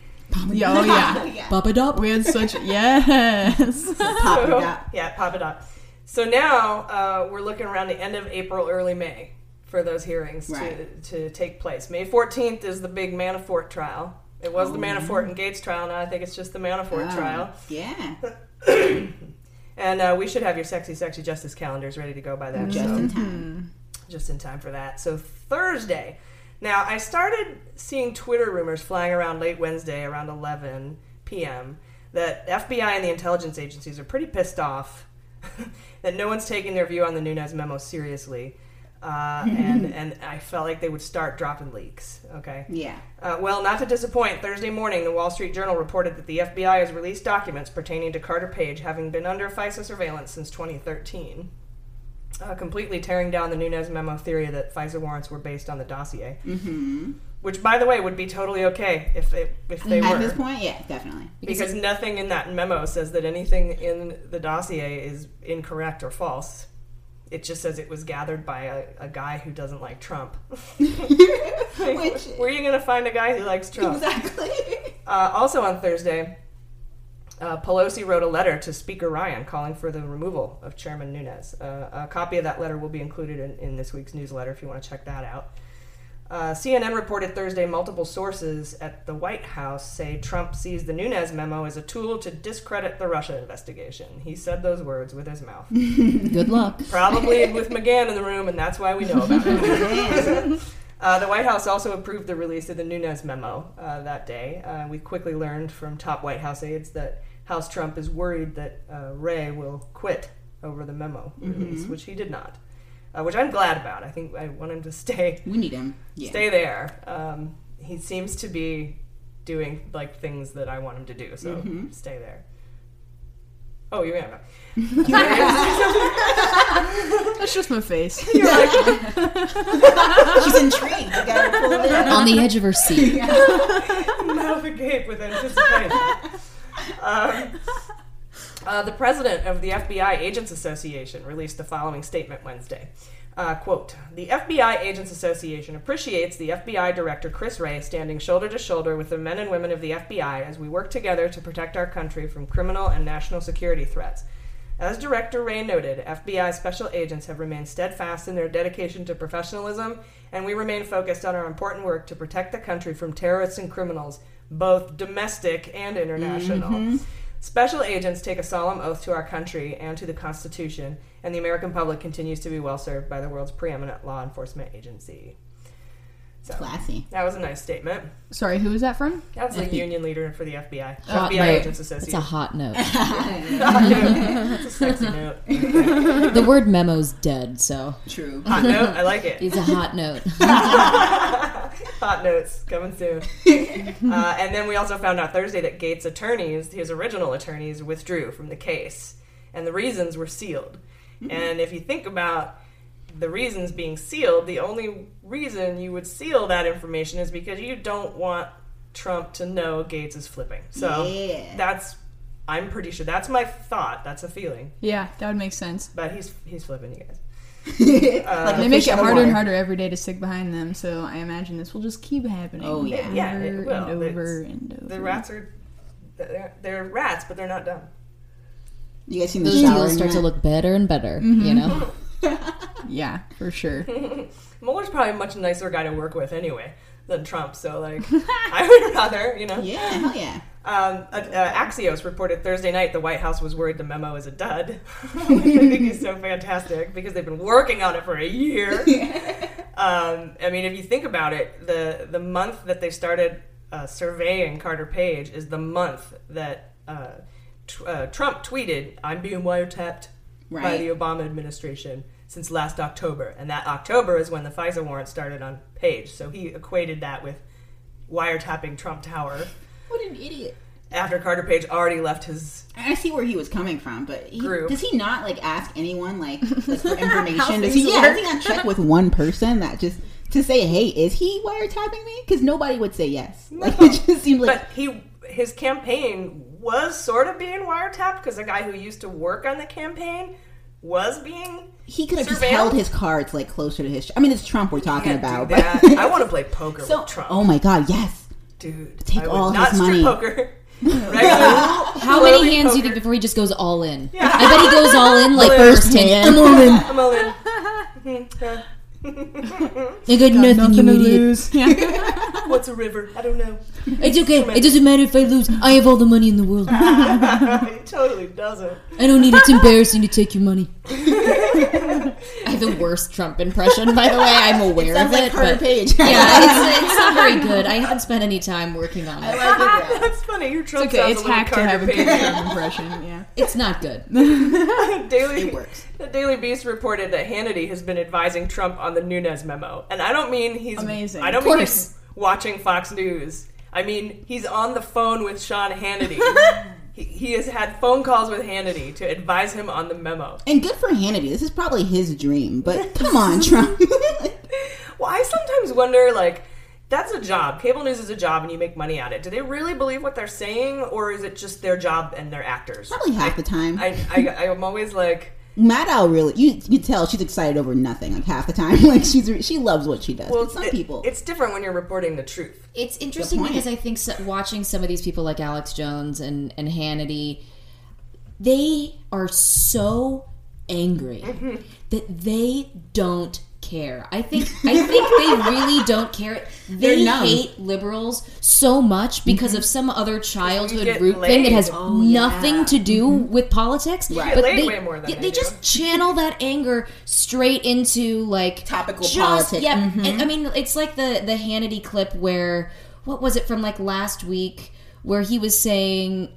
Speaker 8: Yeah, oh yeah.
Speaker 7: Papadop.
Speaker 8: We had such yes.
Speaker 9: Papa
Speaker 3: So-
Speaker 9: Dot.
Speaker 3: yeah, Papadop. So now uh, we're looking around the end of April, early May for those hearings
Speaker 9: Right.
Speaker 3: to, to take place. May 14th is the big Manafort trial. It was the Manafort and Gates trial. Now I think it's just the Manafort
Speaker 9: Oh,
Speaker 3: trial.
Speaker 9: Yeah.
Speaker 3: And uh, we should have your sexy, sexy justice calendars ready to go by then.
Speaker 9: Just
Speaker 3: so-
Speaker 9: in time.
Speaker 3: just in time for that. So Thursday. Now I started seeing Twitter rumors flying around late Wednesday around 11 p.m. that FBI and the intelligence agencies are pretty pissed off that no one's taking their view on the Nunes memo seriously. Uh, and and I felt like they would start dropping leaks. Okay.
Speaker 9: Yeah.
Speaker 3: Uh, well, not to disappoint, Thursday morning, the Wall Street Journal reported that the FBI has released documents pertaining to Carter Page having been under FISA surveillance since 2013, uh, completely tearing down the Nunes memo theory that FISA warrants were based on the dossier.
Speaker 9: Mm-hmm.
Speaker 3: Which, by the way, would be totally okay if it, if they were
Speaker 9: At
Speaker 3: were.
Speaker 9: this point, yeah, definitely.
Speaker 3: because nothing in that memo says that anything in the dossier is incorrect or false. It just says it was gathered by a, a guy who doesn't like Trump.
Speaker 9: Which-
Speaker 3: Where are you going to find a guy who likes Trump?
Speaker 9: Exactly.
Speaker 3: Uh, also on Thursday, uh, Pelosi wrote a letter to Speaker Ryan calling for the removal of Chairman Nunes. Uh, a copy of that letter will be included in, in this week's newsletter if you want to check that out. Uh, CNN reported Thursday multiple sources at the White House say Trump sees the Nunes memo as a tool to discredit the Russia investigation. He said those words with his mouth.
Speaker 7: Good luck.
Speaker 3: Probably with McGahn in the room, and that's why we know about it. Uh, the White House also approved the release of the Nunes memo uh, that day. Uh, we quickly learned from top White House aides that House Trump is worried that uh, Wray will quit over the memo release,
Speaker 9: Mhm.
Speaker 3: which he did not. Uh, which I'm glad about. I think I want him to stay.
Speaker 9: We need him. Yeah.
Speaker 3: Stay there. Um, he seems to be doing like things that I want him to do. So
Speaker 9: Mhm.
Speaker 3: stay there. Oh, you're yeah.
Speaker 8: That's just my face.
Speaker 3: You're like,
Speaker 9: She's intrigued. You gotta pull it in.
Speaker 7: On the edge of her seat.
Speaker 3: mouth agape with anticipation. Um, uh, the president of the FBI Agents Association released the following statement Wednesday. Uh, quote, the FBI Agents Association appreciates the FBI Director Chris Wray standing shoulder to shoulder with the men and women of the FBI as we work together to protect our country from criminal and national security threats. As Director Wray noted, FBI special agents have remained steadfast in their dedication to professionalism, and we remain focused on our important work to protect the country from terrorists and criminals, both domestic and international.
Speaker 9: Mhm.
Speaker 3: Special agents take a solemn oath to our country and to the Constitution, and the American public continues to be well served by the world's preeminent law enforcement agency. So
Speaker 9: Classy.
Speaker 3: that was a nice statement.
Speaker 8: Sorry, who was that from?
Speaker 3: That was the union leader for the FBI.
Speaker 7: Hot
Speaker 3: FBI
Speaker 7: note.
Speaker 3: Agents
Speaker 7: It's a hot note.
Speaker 3: Hot note. It's a sexy note.
Speaker 7: the word memo's dead, so
Speaker 9: True.
Speaker 3: Hot note. I like it.
Speaker 7: it's a hot note.
Speaker 3: Hot notes coming soon. uh, and then we also found out Thursday that Gates' attorneys, his original attorneys, withdrew from the case, and the reasons were sealed. And if you think about the reasons being sealed, the only reason you would seal that information is because you don't want Trump to know Gates is flipping. So
Speaker 9: Yeah.
Speaker 3: that's, I'm pretty sure that's my thought. That's a feeling.
Speaker 8: Yeah, that would make sense.
Speaker 3: But he's he's flipping you guys.
Speaker 9: Like
Speaker 8: uh,
Speaker 9: they
Speaker 8: make it harder and harder every day to stick behind them, so I imagine this will just keep happening.
Speaker 9: Oh, yeah.
Speaker 8: over
Speaker 3: Yeah, it will.
Speaker 8: and over
Speaker 3: It's-
Speaker 8: and over.
Speaker 3: The rats are they're, they're rats, but they're not dumb.
Speaker 9: You guys seen the
Speaker 7: Those
Speaker 9: shower?
Speaker 7: deals start to look better and better. You mm-hmm. know,
Speaker 8: Yeah, for sure.
Speaker 3: Mueller's probably a much nicer guy to work with anyway than Trump. So like, I would rather, you know.
Speaker 9: Yeah, hell yeah.
Speaker 3: Um, uh, uh, Axios reported Thursday night the White House was worried the memo is a dud. I think is so fantastic because they've been working on it for a year. Um, I mean, if you think about it, the the month that they started uh, surveying Carter Page is the month that uh, tr- uh, Trump tweeted, "I'm being wiretapped by the Obama administration." Since last October, and that October is when the FISA warrant started on Page. So he equated that with wiretapping Trump Tower
Speaker 9: What an idiot.
Speaker 3: after Carter Page already left his.
Speaker 9: I see where he was coming from, but he,
Speaker 3: Group.
Speaker 9: does he not like ask anyone like, like for information? does he? Yeah,
Speaker 3: work.
Speaker 9: does he not check with one person that just to say, "Hey, is he wiretapping me?" Because nobody would say yes. Like it just seems like
Speaker 3: But he his campaign was sort of being wiretapped because the guy who used to work on the campaign was being.
Speaker 9: he could have just held his cards like closer to his. I mean, it's Trump we're talking about, but
Speaker 3: I want to play poker
Speaker 9: so
Speaker 3: with Trump.
Speaker 9: oh my god, yes,
Speaker 3: dude,
Speaker 9: take
Speaker 3: I would
Speaker 9: all
Speaker 3: not
Speaker 9: his
Speaker 3: strip
Speaker 9: money.
Speaker 3: Poker. Regular,
Speaker 7: how many hands do you think before he just goes all in? I bet he goes all in like
Speaker 9: First
Speaker 7: first hand.
Speaker 9: hand.
Speaker 7: I'm all in.
Speaker 3: I'm all in. Yeah.
Speaker 7: I got nothing,
Speaker 8: Nothing
Speaker 7: you
Speaker 8: to
Speaker 7: idiot.
Speaker 8: lose. Yeah.
Speaker 3: What's a river? I don't know.
Speaker 7: It's okay. It doesn't matter if I lose. I have all the money in the world. I
Speaker 3: he totally doesn't.
Speaker 7: I don't need it. It's embarrassing to take your money. I have the worst Trump impression, by the way. I'm aware
Speaker 9: sounds
Speaker 7: of
Speaker 9: like
Speaker 7: it.
Speaker 9: Carter
Speaker 7: but
Speaker 9: Page.
Speaker 7: yeah, it's, it's not very good. I haven't spent any time working on it.
Speaker 3: That's funny. Your Trump
Speaker 8: okay,
Speaker 3: sounds
Speaker 8: it's
Speaker 3: a little
Speaker 8: hacked to
Speaker 3: Carter
Speaker 8: have a
Speaker 3: Page.
Speaker 8: good Trump impression. Yeah.
Speaker 7: It's not good.
Speaker 3: Daily,
Speaker 9: It works.
Speaker 3: The Daily Beast reported that Hannity has been advising Trump on the Nunes memo, and I don't mean he's
Speaker 8: Amazing.
Speaker 3: I don't
Speaker 7: Of
Speaker 3: mean
Speaker 7: course.
Speaker 3: he's watching Fox News. I mean he's on the phone with Sean Hannity. he, he has had phone calls with Hannity to advise him on the memo.
Speaker 9: and good for Hannity. This is probably his dream, but come on, Trump.
Speaker 3: Well, I sometimes wonder, like, that's a job. Cable news is a job, and you make money at it. Do they really believe what they're saying, or is it just their job and they're actors?
Speaker 9: probably half the time.
Speaker 3: I, I, I'm always like,
Speaker 9: Maddow really, you you tell she's excited over nothing like half the time. Like she's she loves what she does.
Speaker 3: well,
Speaker 9: but some
Speaker 3: it-
Speaker 9: people,
Speaker 3: it's different when you're reporting the truth.
Speaker 7: It's interesting because I think so, watching some of these people like Alex Jones and, and Hannity, they are so angry
Speaker 3: Mm-hmm.
Speaker 7: that they don't care. I think I think they really don't care. They hate liberals so much because of some other childhood root thing that has
Speaker 3: laid.
Speaker 9: Oh, yeah.
Speaker 7: nothing to do with politics.
Speaker 3: get
Speaker 7: But they,
Speaker 3: way more than they
Speaker 7: they just channel that anger straight into like
Speaker 9: Topical
Speaker 7: just,
Speaker 9: politics.
Speaker 7: Yeah,
Speaker 9: Mhm.
Speaker 7: and, I mean it's like the the Hannity clip where what was it from like last week where he was saying.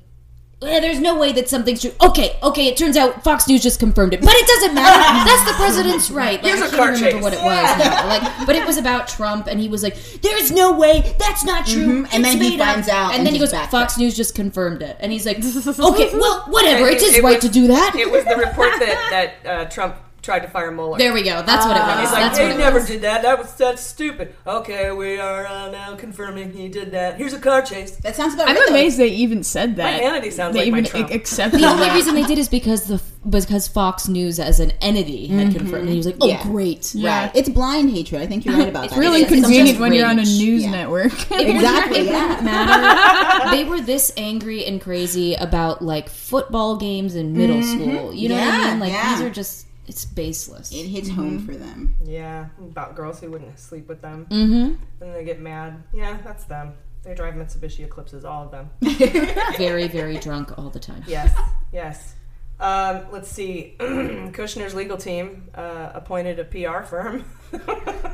Speaker 7: "Eh, there's no way that something's true. Okay, okay. It turns out Fox News just confirmed it, but it doesn't matter. That's the president's right. Like,
Speaker 3: Here's
Speaker 7: I
Speaker 3: a
Speaker 7: can't remember
Speaker 3: chase.
Speaker 7: what it was now. Like, but it was about Trump, and he was like, "There's no way. That's not true."
Speaker 9: Mhm. And then he
Speaker 7: made up."
Speaker 9: finds out
Speaker 7: and,
Speaker 9: and
Speaker 7: then he goes, "Fox News just confirmed it," and he's like, "Okay, well, whatever.
Speaker 3: It-
Speaker 7: It's his
Speaker 3: it
Speaker 7: right
Speaker 3: was-
Speaker 7: to do that."
Speaker 3: It was the report that that uh, Trump tried to fire Mueller.
Speaker 7: There we go. That's what it ah. was.
Speaker 3: He's like,
Speaker 7: That's
Speaker 3: he
Speaker 7: what it
Speaker 3: never
Speaker 7: was.
Speaker 3: did that. That was that's stupid. Okay, we are uh, now confirming he did that. Here's a car chase.
Speaker 9: that sounds about
Speaker 8: I'm
Speaker 9: right. though.
Speaker 8: amazed they even said that.
Speaker 3: Hannity sounds
Speaker 8: they
Speaker 3: like my
Speaker 8: even
Speaker 3: Trump.
Speaker 8: a- accepted
Speaker 7: The only
Speaker 8: that.
Speaker 7: reason they did is because the because Fox News as an entity had mm-hmm. confirmed, and he was like, "Oh,
Speaker 9: Yeah.
Speaker 7: great."
Speaker 8: Yeah.
Speaker 9: Right. It's blind hatred. I think you're right about
Speaker 8: It's
Speaker 9: that.
Speaker 8: really
Speaker 7: It's just
Speaker 8: inconvenient when you're on a
Speaker 7: rage.
Speaker 8: news
Speaker 9: Yeah.
Speaker 8: network.
Speaker 9: Exactly,
Speaker 7: It
Speaker 9: yeah.
Speaker 7: wouldn't matter. they were this angry and crazy about like football games in middle mm-hmm. school. You know what I
Speaker 9: Yeah,
Speaker 7: mean? Like
Speaker 9: yeah.
Speaker 7: these are just it's baseless.
Speaker 9: It hits home for them.
Speaker 3: Yeah, about girls who wouldn't sleep with them.
Speaker 7: mm-hmm.
Speaker 3: And they get mad. Yeah, that's them. They drive Mitsubishi Eclipses, all of them.
Speaker 7: Very, very drunk all the time.
Speaker 3: Yes, yes. Um, let's see. Kushner's legal team uh, appointed a PR firm.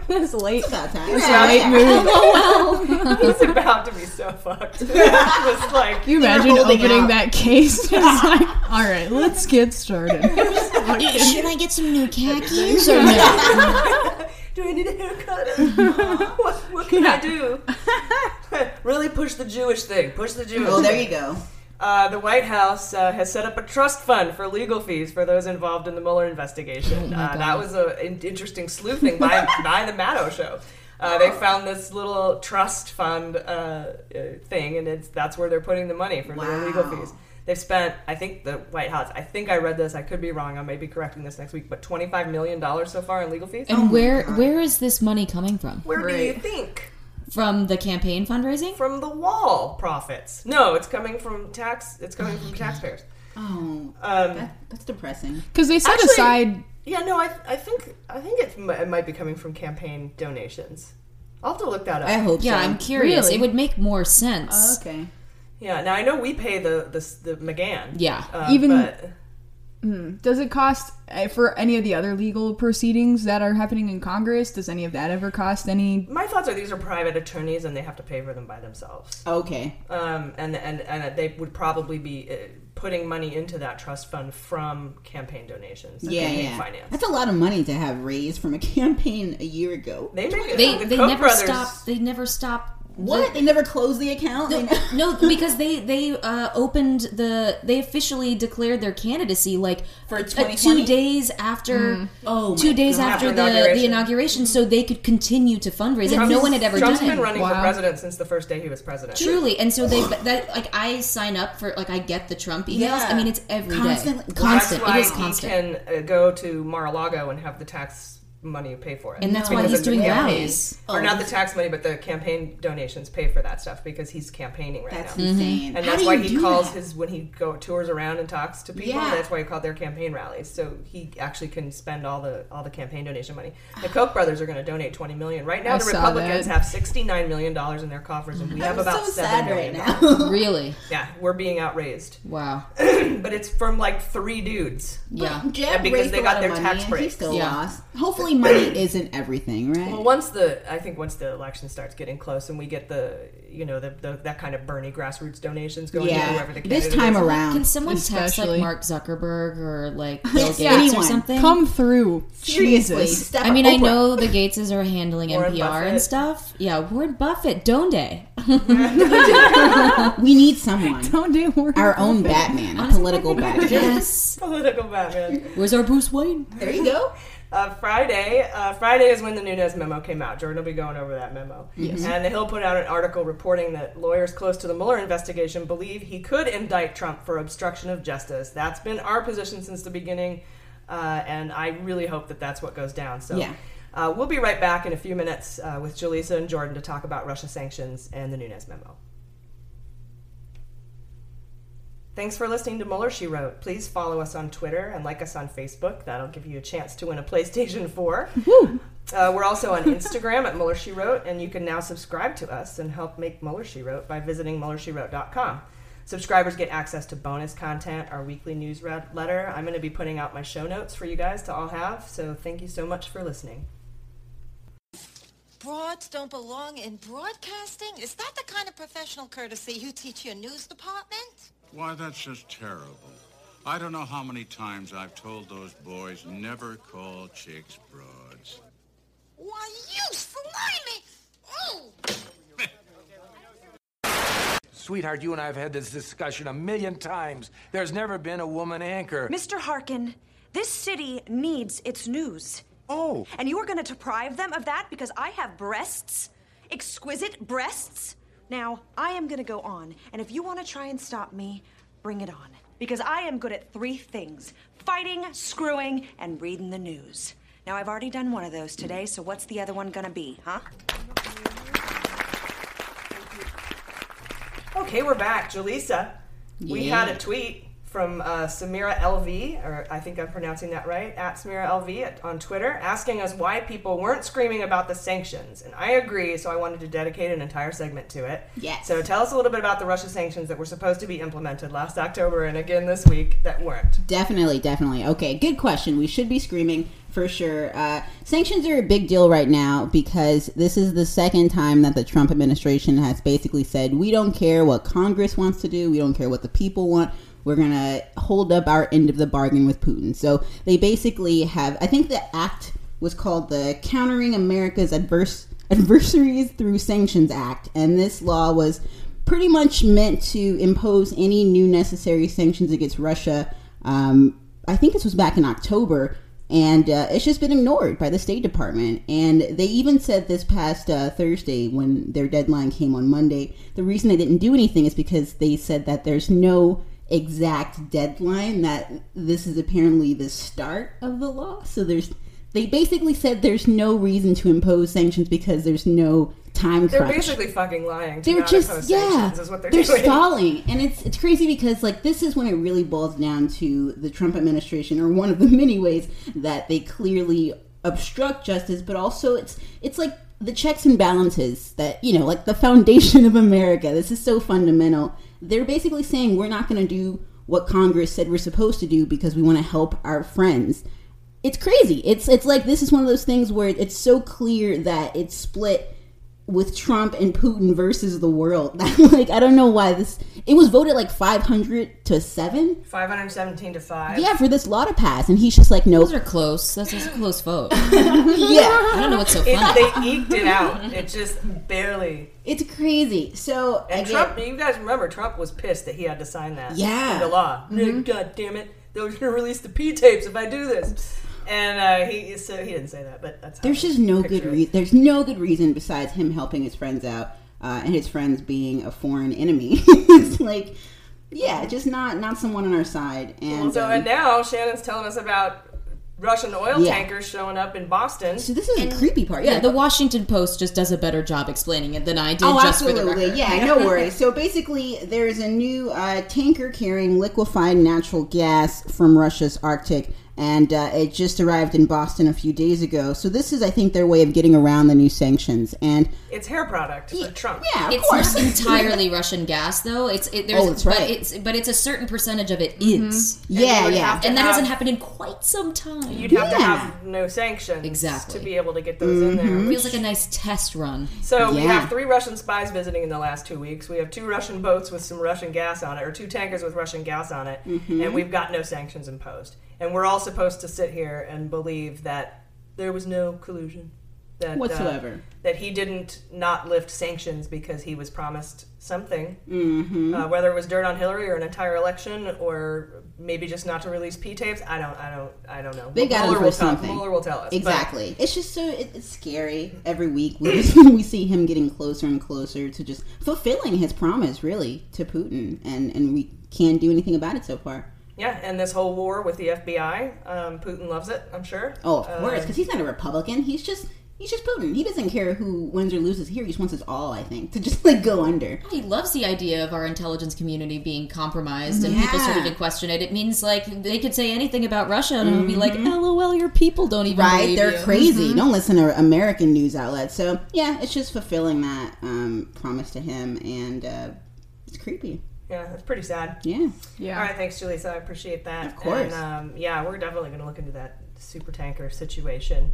Speaker 8: This late,
Speaker 9: about time.
Speaker 8: this
Speaker 9: Yeah,
Speaker 8: late
Speaker 9: yeah.
Speaker 8: move.
Speaker 3: He's about to be so fucked. Just like
Speaker 8: Can you imagine opening
Speaker 9: out.
Speaker 8: that case? Just like, all right, let's get started.
Speaker 7: Should I get some new khakis or no?
Speaker 3: Do I need a haircut? what, what can I do? really push the Jewish thing. Push the Jewish.
Speaker 9: Oh, there you go.
Speaker 3: Uh, the White House uh, has set up a trust fund for legal fees for those involved in the Mueller investigation. uh, that was an interesting sleuthing by, by the Maddow show. Uh, they found this little trust fund uh, uh, thing, and it's that's where they're putting the money for their legal fees. They've spent, I think, the White House. I think I read this. I could be wrong. I may be correcting this next week, but twenty-five million dollars so far in legal fees.
Speaker 7: And where where is this money coming from?
Speaker 3: Where do you think?
Speaker 7: From the campaign fundraising?
Speaker 3: From the wall profits. No, it's coming from tax. It's coming from taxpayers.
Speaker 9: Oh,
Speaker 3: Um,
Speaker 9: that, that's depressing.
Speaker 8: Because they set
Speaker 3: Actually-
Speaker 8: aside.
Speaker 3: Yeah, no, I, I think I think it, mi- it might be coming from campaign donations. I'll have to look that up.
Speaker 9: I hope
Speaker 7: Yeah,
Speaker 9: so.
Speaker 7: I'm curious.
Speaker 8: Really?
Speaker 7: It would make more sense.
Speaker 9: Oh, okay.
Speaker 3: Yeah, now I know we pay the the, the McGahn.
Speaker 7: Yeah.
Speaker 3: uh,
Speaker 8: Even-
Speaker 3: but
Speaker 8: Hmm, Does it cost uh, for any of the other legal proceedings that are happening in Congress? Does any of that ever cost any?
Speaker 3: my thoughts are these are private attorneys and they have to pay for them by themselves.
Speaker 9: Okay.
Speaker 3: Um, and and and they would probably be uh, putting money into that trust fund from campaign donations.
Speaker 9: Yeah,
Speaker 3: campaign
Speaker 9: yeah.
Speaker 3: Finance.
Speaker 9: That's a lot of money to have raised from a campaign a year ago.
Speaker 3: They make it.
Speaker 7: They
Speaker 3: the
Speaker 7: they never stop. They never stop.
Speaker 9: What? They never closed the account? They
Speaker 7: No, no, because they they uh, opened the they officially declared their candidacy like
Speaker 9: For
Speaker 7: uh,
Speaker 9: 2020?
Speaker 7: two days after
Speaker 9: Oh,
Speaker 7: two days
Speaker 9: God.
Speaker 7: after
Speaker 3: After
Speaker 7: the
Speaker 3: inauguration.
Speaker 7: the inauguration, so they could continue to fundraise, and no one had ever
Speaker 3: Trump's
Speaker 7: done
Speaker 3: been
Speaker 7: it.
Speaker 3: running for president since the first day he was president.
Speaker 7: Truly, and so they that like I sign up for like I get the Trump emails.
Speaker 9: Yeah.
Speaker 7: I mean, it's every day,
Speaker 9: Constantly-
Speaker 7: constant.
Speaker 3: That's why
Speaker 7: It is constant.
Speaker 3: he can uh, go to Mar-a-Lago and have the tax money you pay for it.
Speaker 7: And that's why
Speaker 3: Because
Speaker 7: he's doing rallies.
Speaker 3: Or
Speaker 9: Oh.
Speaker 3: not the oh. tax money, but the campaign donations pay for that stuff because he's campaigning right
Speaker 9: That's
Speaker 3: now. Mm-hmm.
Speaker 9: insane.
Speaker 3: And
Speaker 9: How
Speaker 3: that's
Speaker 9: do
Speaker 3: why
Speaker 9: you
Speaker 3: he calls
Speaker 9: that?
Speaker 3: his when he go tours around and talks to people.
Speaker 9: Yeah.
Speaker 3: That's why he called their campaign rallies. So he actually can spend all the all the campaign donation money. The Koch brothers are going to donate twenty million. Right now,
Speaker 8: I
Speaker 3: the Republicans
Speaker 8: that.
Speaker 3: have sixty nine million dollars in their coffers, and we have
Speaker 9: I'm
Speaker 3: about
Speaker 9: so
Speaker 3: seven
Speaker 9: sad
Speaker 3: million.
Speaker 9: right now.
Speaker 7: Really?
Speaker 3: Yeah, we're being outraised,
Speaker 7: Wow.
Speaker 3: but it's from like three dudes.
Speaker 7: Yeah.
Speaker 3: Yeah, because they got their
Speaker 9: of money
Speaker 3: tax
Speaker 9: and
Speaker 3: breaks.
Speaker 9: He still
Speaker 7: Yeah.
Speaker 9: lost. Hopefully, money isn't everything, right?
Speaker 3: Well, once the I think once the election starts getting close and we get the you know the, the that kind of Bernie grassroots donations going to
Speaker 9: Yeah.
Speaker 3: whoever the
Speaker 9: This time
Speaker 3: is.
Speaker 9: around.
Speaker 7: Can someone text like Mark Zuckerberg or like Bill Gates
Speaker 9: Yeah,
Speaker 7: or something?
Speaker 8: Come through,
Speaker 9: Seriously,
Speaker 8: Jesus.
Speaker 9: step
Speaker 7: I mean,
Speaker 9: up.
Speaker 7: I know the Gateses are handling
Speaker 3: Warren
Speaker 7: NPR
Speaker 3: Buffett.
Speaker 7: and stuff. Yeah, Warren Buffett, don't Donde.
Speaker 9: we need someone.
Speaker 8: Don't do work.
Speaker 9: Our own Batman, a political Batman.
Speaker 7: yes.
Speaker 3: political Batman.
Speaker 7: Where's our Bruce Wayne?
Speaker 9: There you go.
Speaker 3: Uh, Friday, uh, Friday is when the Nunes memo came out. Jordan will be going over that memo. And the Hill put out an article reporting that lawyers close to the Mueller investigation believe he could indict Trump for obstruction of justice. That's been our position since the beginning, uh, and I really hope that that's what goes down. So.
Speaker 9: Yeah.
Speaker 3: Uh, we'll be right back in a few minutes uh, with Jaleesa and Jordan to talk about Russia sanctions and the Nunes memo. Thanks for listening to Mueller, She Wrote. Please follow us on Twitter and like us on Facebook. That'll give you a chance to win a PlayStation 4. Uh, we're also on Instagram at Mueller, She Wrote, and you can now subscribe to us and help make Mueller, She Wrote by visiting MuellerSheWrote.com. Subscribers get access to bonus content, our weekly newsletter. I'm going to be putting out my show notes for you guys to all have, so thank you so much for listening.
Speaker 10: Broads don't belong in broadcasting? Is that the kind of professional courtesy you teach your news department?
Speaker 11: Why, that's just terrible. I don't know how many times I've told those boys never call chicks broads.
Speaker 10: Why, you slimy! Oh!
Speaker 12: Sweetheart, you and I have had this discussion a million times. There's never been a woman anchor.
Speaker 13: Mr. Harkin, this city needs its news.
Speaker 12: Oh.
Speaker 13: And you are going to deprive them of that because I have breasts? Exquisite breasts? Now, I am going to go on, and if you want to try and stop me, bring it on. Because I am good at three things fighting, screwing, and reading the news. Now, I've already done one of those today, so what's the other one going to be, huh?
Speaker 3: Okay, we're back. Jaleesa, we
Speaker 9: Yeah.
Speaker 3: had a tweet from uh, Samira LV, or I think I'm pronouncing that right, at Samira LV at, on Twitter, asking us why people weren't screaming about the sanctions. And I agree, so I wanted to dedicate an entire segment to it.
Speaker 9: Yes.
Speaker 3: So tell us a little bit about the Russia sanctions that were supposed to be implemented last October and again this week that weren't.
Speaker 9: Definitely, definitely. Okay, good question. We should be screaming for sure. Uh, sanctions are a big deal right now because this is the second time that the Trump administration has basically said, we don't care what Congress wants to do, we don't care what the people want. We're going to hold up our end of the bargain with Putin. So they basically have, I think the act was called the Countering America's Adverse Adversaries Through Sanctions Act. And this law was pretty much meant to impose any new necessary sanctions against Russia. Um, I think this was back in October, and uh, it's just been ignored by the State Department. And they even said this past uh, Thursday, when their deadline came on Monday, the reason they didn't do anything is because they said that there's no exact deadline. That this is apparently the start of the law. So there's they basically said there's no reason to impose sanctions because there's no time
Speaker 3: They're basically fucking lying. To
Speaker 9: They're
Speaker 3: not
Speaker 9: just
Speaker 3: impose
Speaker 9: yeah,
Speaker 3: sanctions is what they're,
Speaker 9: they're stalling, and it's it's crazy because like this is when it really boils down to the Trump administration, or one of the many ways that they clearly obstruct justice, but also it's it's like the checks and balances that you know, like the foundation of America. This is so fundamental. They're basically saying we're not going to do what Congress said we're supposed to do because we want to help our friends. It's crazy. It's it's like this is one of those things where it's so clear that it's split with Trump and Putin versus the world. like I don't know why this it was voted like 500 to 7.
Speaker 3: 517 to 5.
Speaker 9: Yeah, for this law to pass and he's just like no.
Speaker 7: Those are close. That's just a close vote.
Speaker 9: yeah.
Speaker 7: I don't know what's so
Speaker 3: It- they eked it out. It just barely.
Speaker 9: It's crazy. So
Speaker 3: And
Speaker 9: again-
Speaker 3: Trump, you guys remember, Trump was pissed that he had to sign that.
Speaker 9: Yeah.
Speaker 3: into law.
Speaker 9: Mhm.
Speaker 3: God damn it! They're going to release the P tapes if I do this. And uh, he so he didn't say that, but that's how
Speaker 9: There's just no good
Speaker 3: it.
Speaker 9: reason. There's no good reason besides him helping his friends out uh, and his friends being a foreign enemy. it's like, yeah, just not not someone on our side. And
Speaker 3: Well, so
Speaker 9: um,
Speaker 3: and now Shannon's telling us about Russian oil
Speaker 7: Yeah.
Speaker 3: tankers showing up in Boston.
Speaker 9: So this is a creepy part.
Speaker 7: Yeah, the Washington Post just does a better job explaining it than I did.
Speaker 9: Oh,
Speaker 7: just For the
Speaker 9: absolutely. Yeah, no worries. So basically, there's a new uh, tanker carrying liquefied natural gas from Russia's Arctic, and uh, it just arrived in Boston a few days ago. So this is, I think, their way of getting around the new sanctions. And
Speaker 3: It's hair product for Trump.
Speaker 9: Yeah, of
Speaker 7: it's
Speaker 9: course.
Speaker 7: not entirely Russian gas, though. It's it, there's,
Speaker 9: Oh, that's
Speaker 7: but
Speaker 9: right.
Speaker 7: it's but it's a certain percentage of it is.
Speaker 9: Mm-hmm. Yeah,
Speaker 3: you would
Speaker 9: yeah.
Speaker 7: and that
Speaker 3: have-
Speaker 7: hasn't happened in quite some time.
Speaker 3: You'd have to have no sanctions
Speaker 7: Exactly.
Speaker 3: to be able to get those in there.
Speaker 7: It feels like a nice test run.
Speaker 3: So we have three Russian spies visiting in the last two weeks. We have two Russian boats with some Russian gas on it, or two tankers with Russian gas on it,
Speaker 9: Mhm.
Speaker 3: and we've got no sanctions imposed. And we're all supposed to sit here and believe that there was no collusion, that uh,
Speaker 9: Whatsoever.
Speaker 3: that he didn't not lift sanctions because he was promised something,
Speaker 9: Mhm.
Speaker 3: uh, whether it was dirt on Hillary or an entire election, or maybe just not to release P tapes. I don't, I don't, I don't know.
Speaker 9: They got him
Speaker 3: Mueller
Speaker 9: for
Speaker 3: will tell-
Speaker 9: something.
Speaker 3: Mueller will tell us but-
Speaker 9: Exactly. It's just so it, it's scary. Every week we just, we see him getting closer and closer to just fulfilling his promise, really, to Putin, and and we can't do anything about it so far.
Speaker 3: Yeah, and this whole war with the FBI, um, Putin loves it. I'm sure.
Speaker 9: Oh, of course,
Speaker 3: Um,
Speaker 9: because he's not a Republican. He's just he's just Putin. He doesn't care who wins or loses here. He just wants us all, I think, to just like go under.
Speaker 7: He loves the idea of our intelligence community being compromised and people
Speaker 9: Yeah.
Speaker 7: starting to question it. It means like they could say anything about Russia and it would be like,
Speaker 9: Mhm.
Speaker 7: "LOL, your people don't even
Speaker 9: Right, they're
Speaker 7: you."
Speaker 9: crazy.
Speaker 7: Mhm.
Speaker 9: Don't listen to American news outlets. So yeah, it's just fulfilling that um, promise to him, and uh, it's creepy.
Speaker 3: Yeah, that's pretty sad.
Speaker 9: Yeah.
Speaker 3: Yeah. All right, thanks, Julie. So I appreciate that.
Speaker 9: Of course.
Speaker 3: And, um, yeah, we're definitely going to look into that super tanker situation.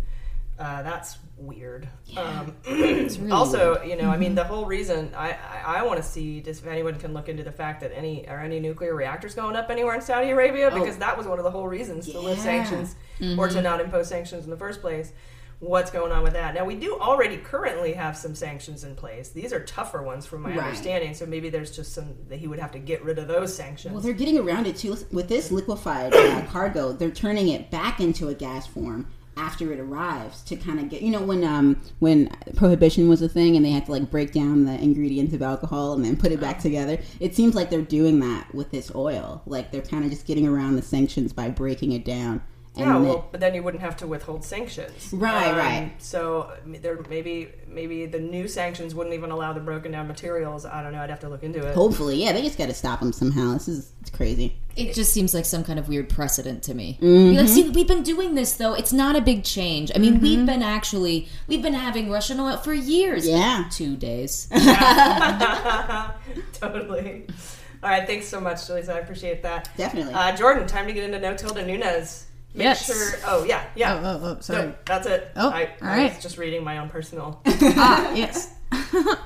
Speaker 3: Uh, that's weird. Um,
Speaker 7: It's really
Speaker 3: also,
Speaker 7: weird.
Speaker 3: you know, I mean, the whole reason I, I, I want to see just if anyone can look into the fact that any are any nuclear reactors going up anywhere in Saudi Arabia
Speaker 9: Oh.
Speaker 3: because that was one of the whole reasons to lift
Speaker 9: Yeah.
Speaker 3: sanctions or to
Speaker 9: Mhm.
Speaker 3: not impose sanctions in the first place. What's going on with that? Now we do already currently have some sanctions in place. These are tougher ones, from my
Speaker 9: Right.
Speaker 3: understanding. So maybe there's just some that he would have to get rid of those sanctions.
Speaker 9: Well, they're getting around it too with this liquefied uh, cargo. They're turning it back into a gas form after it arrives to kind of get you know when um when prohibition was a thing and they had to like break down the ingredients of alcohol and then put it back together. It seems like they're doing that with this oil. Like they're kind of just getting around the sanctions by breaking it down
Speaker 3: yeah,
Speaker 9: then-
Speaker 3: well, but then you wouldn't have to withhold sanctions.
Speaker 9: Right, right.
Speaker 3: So there maybe maybe the new sanctions wouldn't even allow the broken down materials. I don't know. I'd have to look into it.
Speaker 9: hopefully, yeah, they just got to stop them somehow. This is it's crazy.
Speaker 7: It just seems like some kind of weird precedent to me.
Speaker 9: Mhm.
Speaker 7: Like, see, we've been doing this though. It's not a big change. I mean,
Speaker 9: Mm-hmm.
Speaker 7: we've been actually we've been having Russian oil for years.
Speaker 9: Yeah.
Speaker 7: two days.
Speaker 3: totally. All right, thanks so much, Lisa. I appreciate that.
Speaker 9: Definitely.
Speaker 3: Uh, Jordan, time to get into No Tilde Nunes. Make
Speaker 8: Yes.
Speaker 3: sure. Oh yeah, yeah.
Speaker 8: Oh, oh, oh, sorry.
Speaker 3: No, that's it.
Speaker 8: Oh,
Speaker 3: I,
Speaker 8: all
Speaker 3: I
Speaker 8: right.
Speaker 3: was just reading my own personal
Speaker 8: ah, yes.
Speaker 3: por-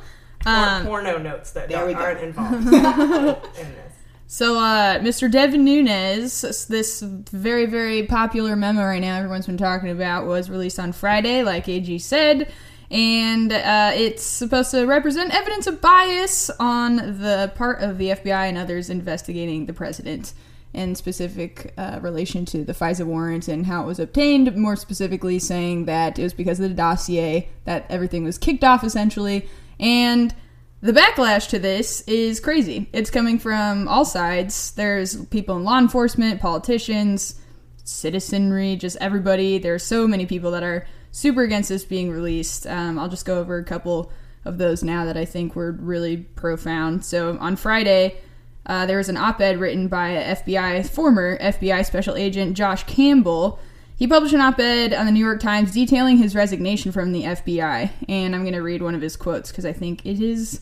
Speaker 8: Um,
Speaker 3: porno notes that
Speaker 9: There we go.
Speaker 3: aren't involved in this.
Speaker 8: So, uh, Mr. Devin Nunes, this very, very popular memo right now everyone's been talking about, was released on Friday, like AG said. And uh, it's supposed to represent evidence of bias on the part of the FBI and others investigating the president in specific uh, relation to the FISA warrant and how it was obtained. More specifically, saying that it was because of the dossier that everything was kicked off, essentially. And the backlash to this is crazy. It's coming from all sides. There's people in law enforcement, politicians, citizenry, just everybody. There are so many people that are super against this being released. Um, I'll just go over a couple of those now that I think were really profound. So on Friday, uh, there was an op ed written by FBI, former FBI special agent Josh Campbell. He published an op ed on the New York Times detailing his resignation from the FBI. And I'm going to read one of his quotes because I think it is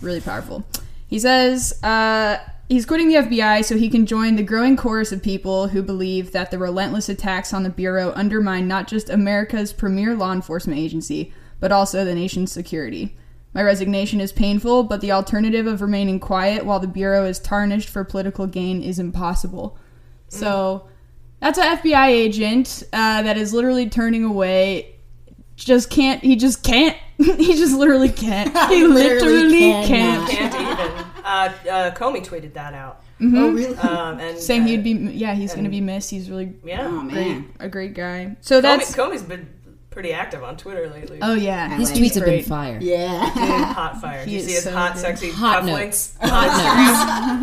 Speaker 8: really powerful. He says, uh, he's quitting the FBI so he can join the growing chorus of people who believe that the relentless attacks on the Bureau undermine not just America's premier law enforcement agency, but also the nation's security. My resignation is painful, but the alternative of remaining quiet while the Bureau is tarnished for political gain is impossible. So, that's an FBI agent uh, that is literally turning away. Just can't. He just can't. he just literally can't. He
Speaker 9: Literally
Speaker 8: literally, can't.
Speaker 3: Can't even. Uh, uh, Comey tweeted that out.
Speaker 8: Mhm.
Speaker 9: Oh, really?
Speaker 3: Um, and
Speaker 8: Saying
Speaker 3: uh,
Speaker 8: he'd be. Yeah, he's going to be missed. He's really.
Speaker 3: Yeah.
Speaker 9: Oh,
Speaker 8: great,
Speaker 9: man.
Speaker 8: a great guy. So that's.
Speaker 3: Comey, Comey's been pretty active on Twitter lately.
Speaker 8: Oh yeah,
Speaker 7: His
Speaker 8: he's
Speaker 7: tweets have been fire.
Speaker 9: Yeah.
Speaker 3: Dude, hot fire. Do you see his
Speaker 8: so
Speaker 3: hot,
Speaker 8: good.
Speaker 3: sexy
Speaker 7: Hot
Speaker 3: cufflinks?
Speaker 7: notes. Hot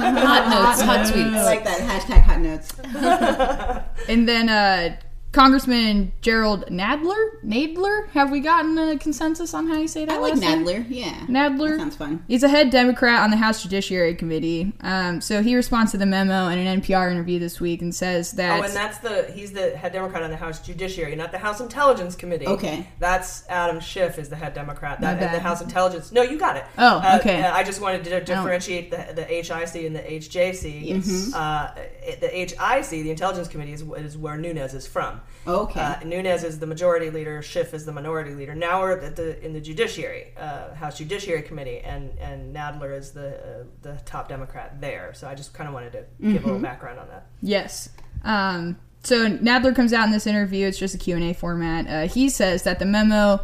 Speaker 7: notes. Hot notes. Hot
Speaker 9: I
Speaker 7: tweets.
Speaker 9: like that hashtag hot notes.
Speaker 8: And then uh, Congressman Gerald Nadler. Nadler. Have we gotten a consensus on how you say that?
Speaker 9: I like
Speaker 8: last name?
Speaker 9: Nadler. Yeah.
Speaker 8: Nadler.
Speaker 9: That sounds fun.
Speaker 8: He's a head Democrat on the House Judiciary Committee. Um, so he responds to the memo in an NPR interview this week and says that.
Speaker 3: Oh, and that's the he's the head Democrat on the House Judiciary, not the House Intelligence Committee.
Speaker 9: Okay.
Speaker 3: that's Adam Schiff is the head Democrat.
Speaker 8: My
Speaker 3: That the. House Intelligence. No, you got it.
Speaker 8: Oh,
Speaker 3: Uh,
Speaker 8: okay.
Speaker 3: uh, I just wanted to differentiate the the HIC and the HJC.
Speaker 9: Yes.
Speaker 3: Uh, the HIC, the Intelligence Committee, is, is where Nunes is from.
Speaker 9: Okay.
Speaker 3: Uh, Nunes is the majority leader. Schiff is the minority leader. Now we're at the in the Judiciary uh, House Judiciary Committee, and and Nadler is the uh, the top Democrat there. So I just kind of wanted to give a
Speaker 8: Mm-hmm.
Speaker 3: little background on that.
Speaker 8: Yes. Um, so Nadler comes out in this interview. It's just a Q&A format. Uh, he says that the memo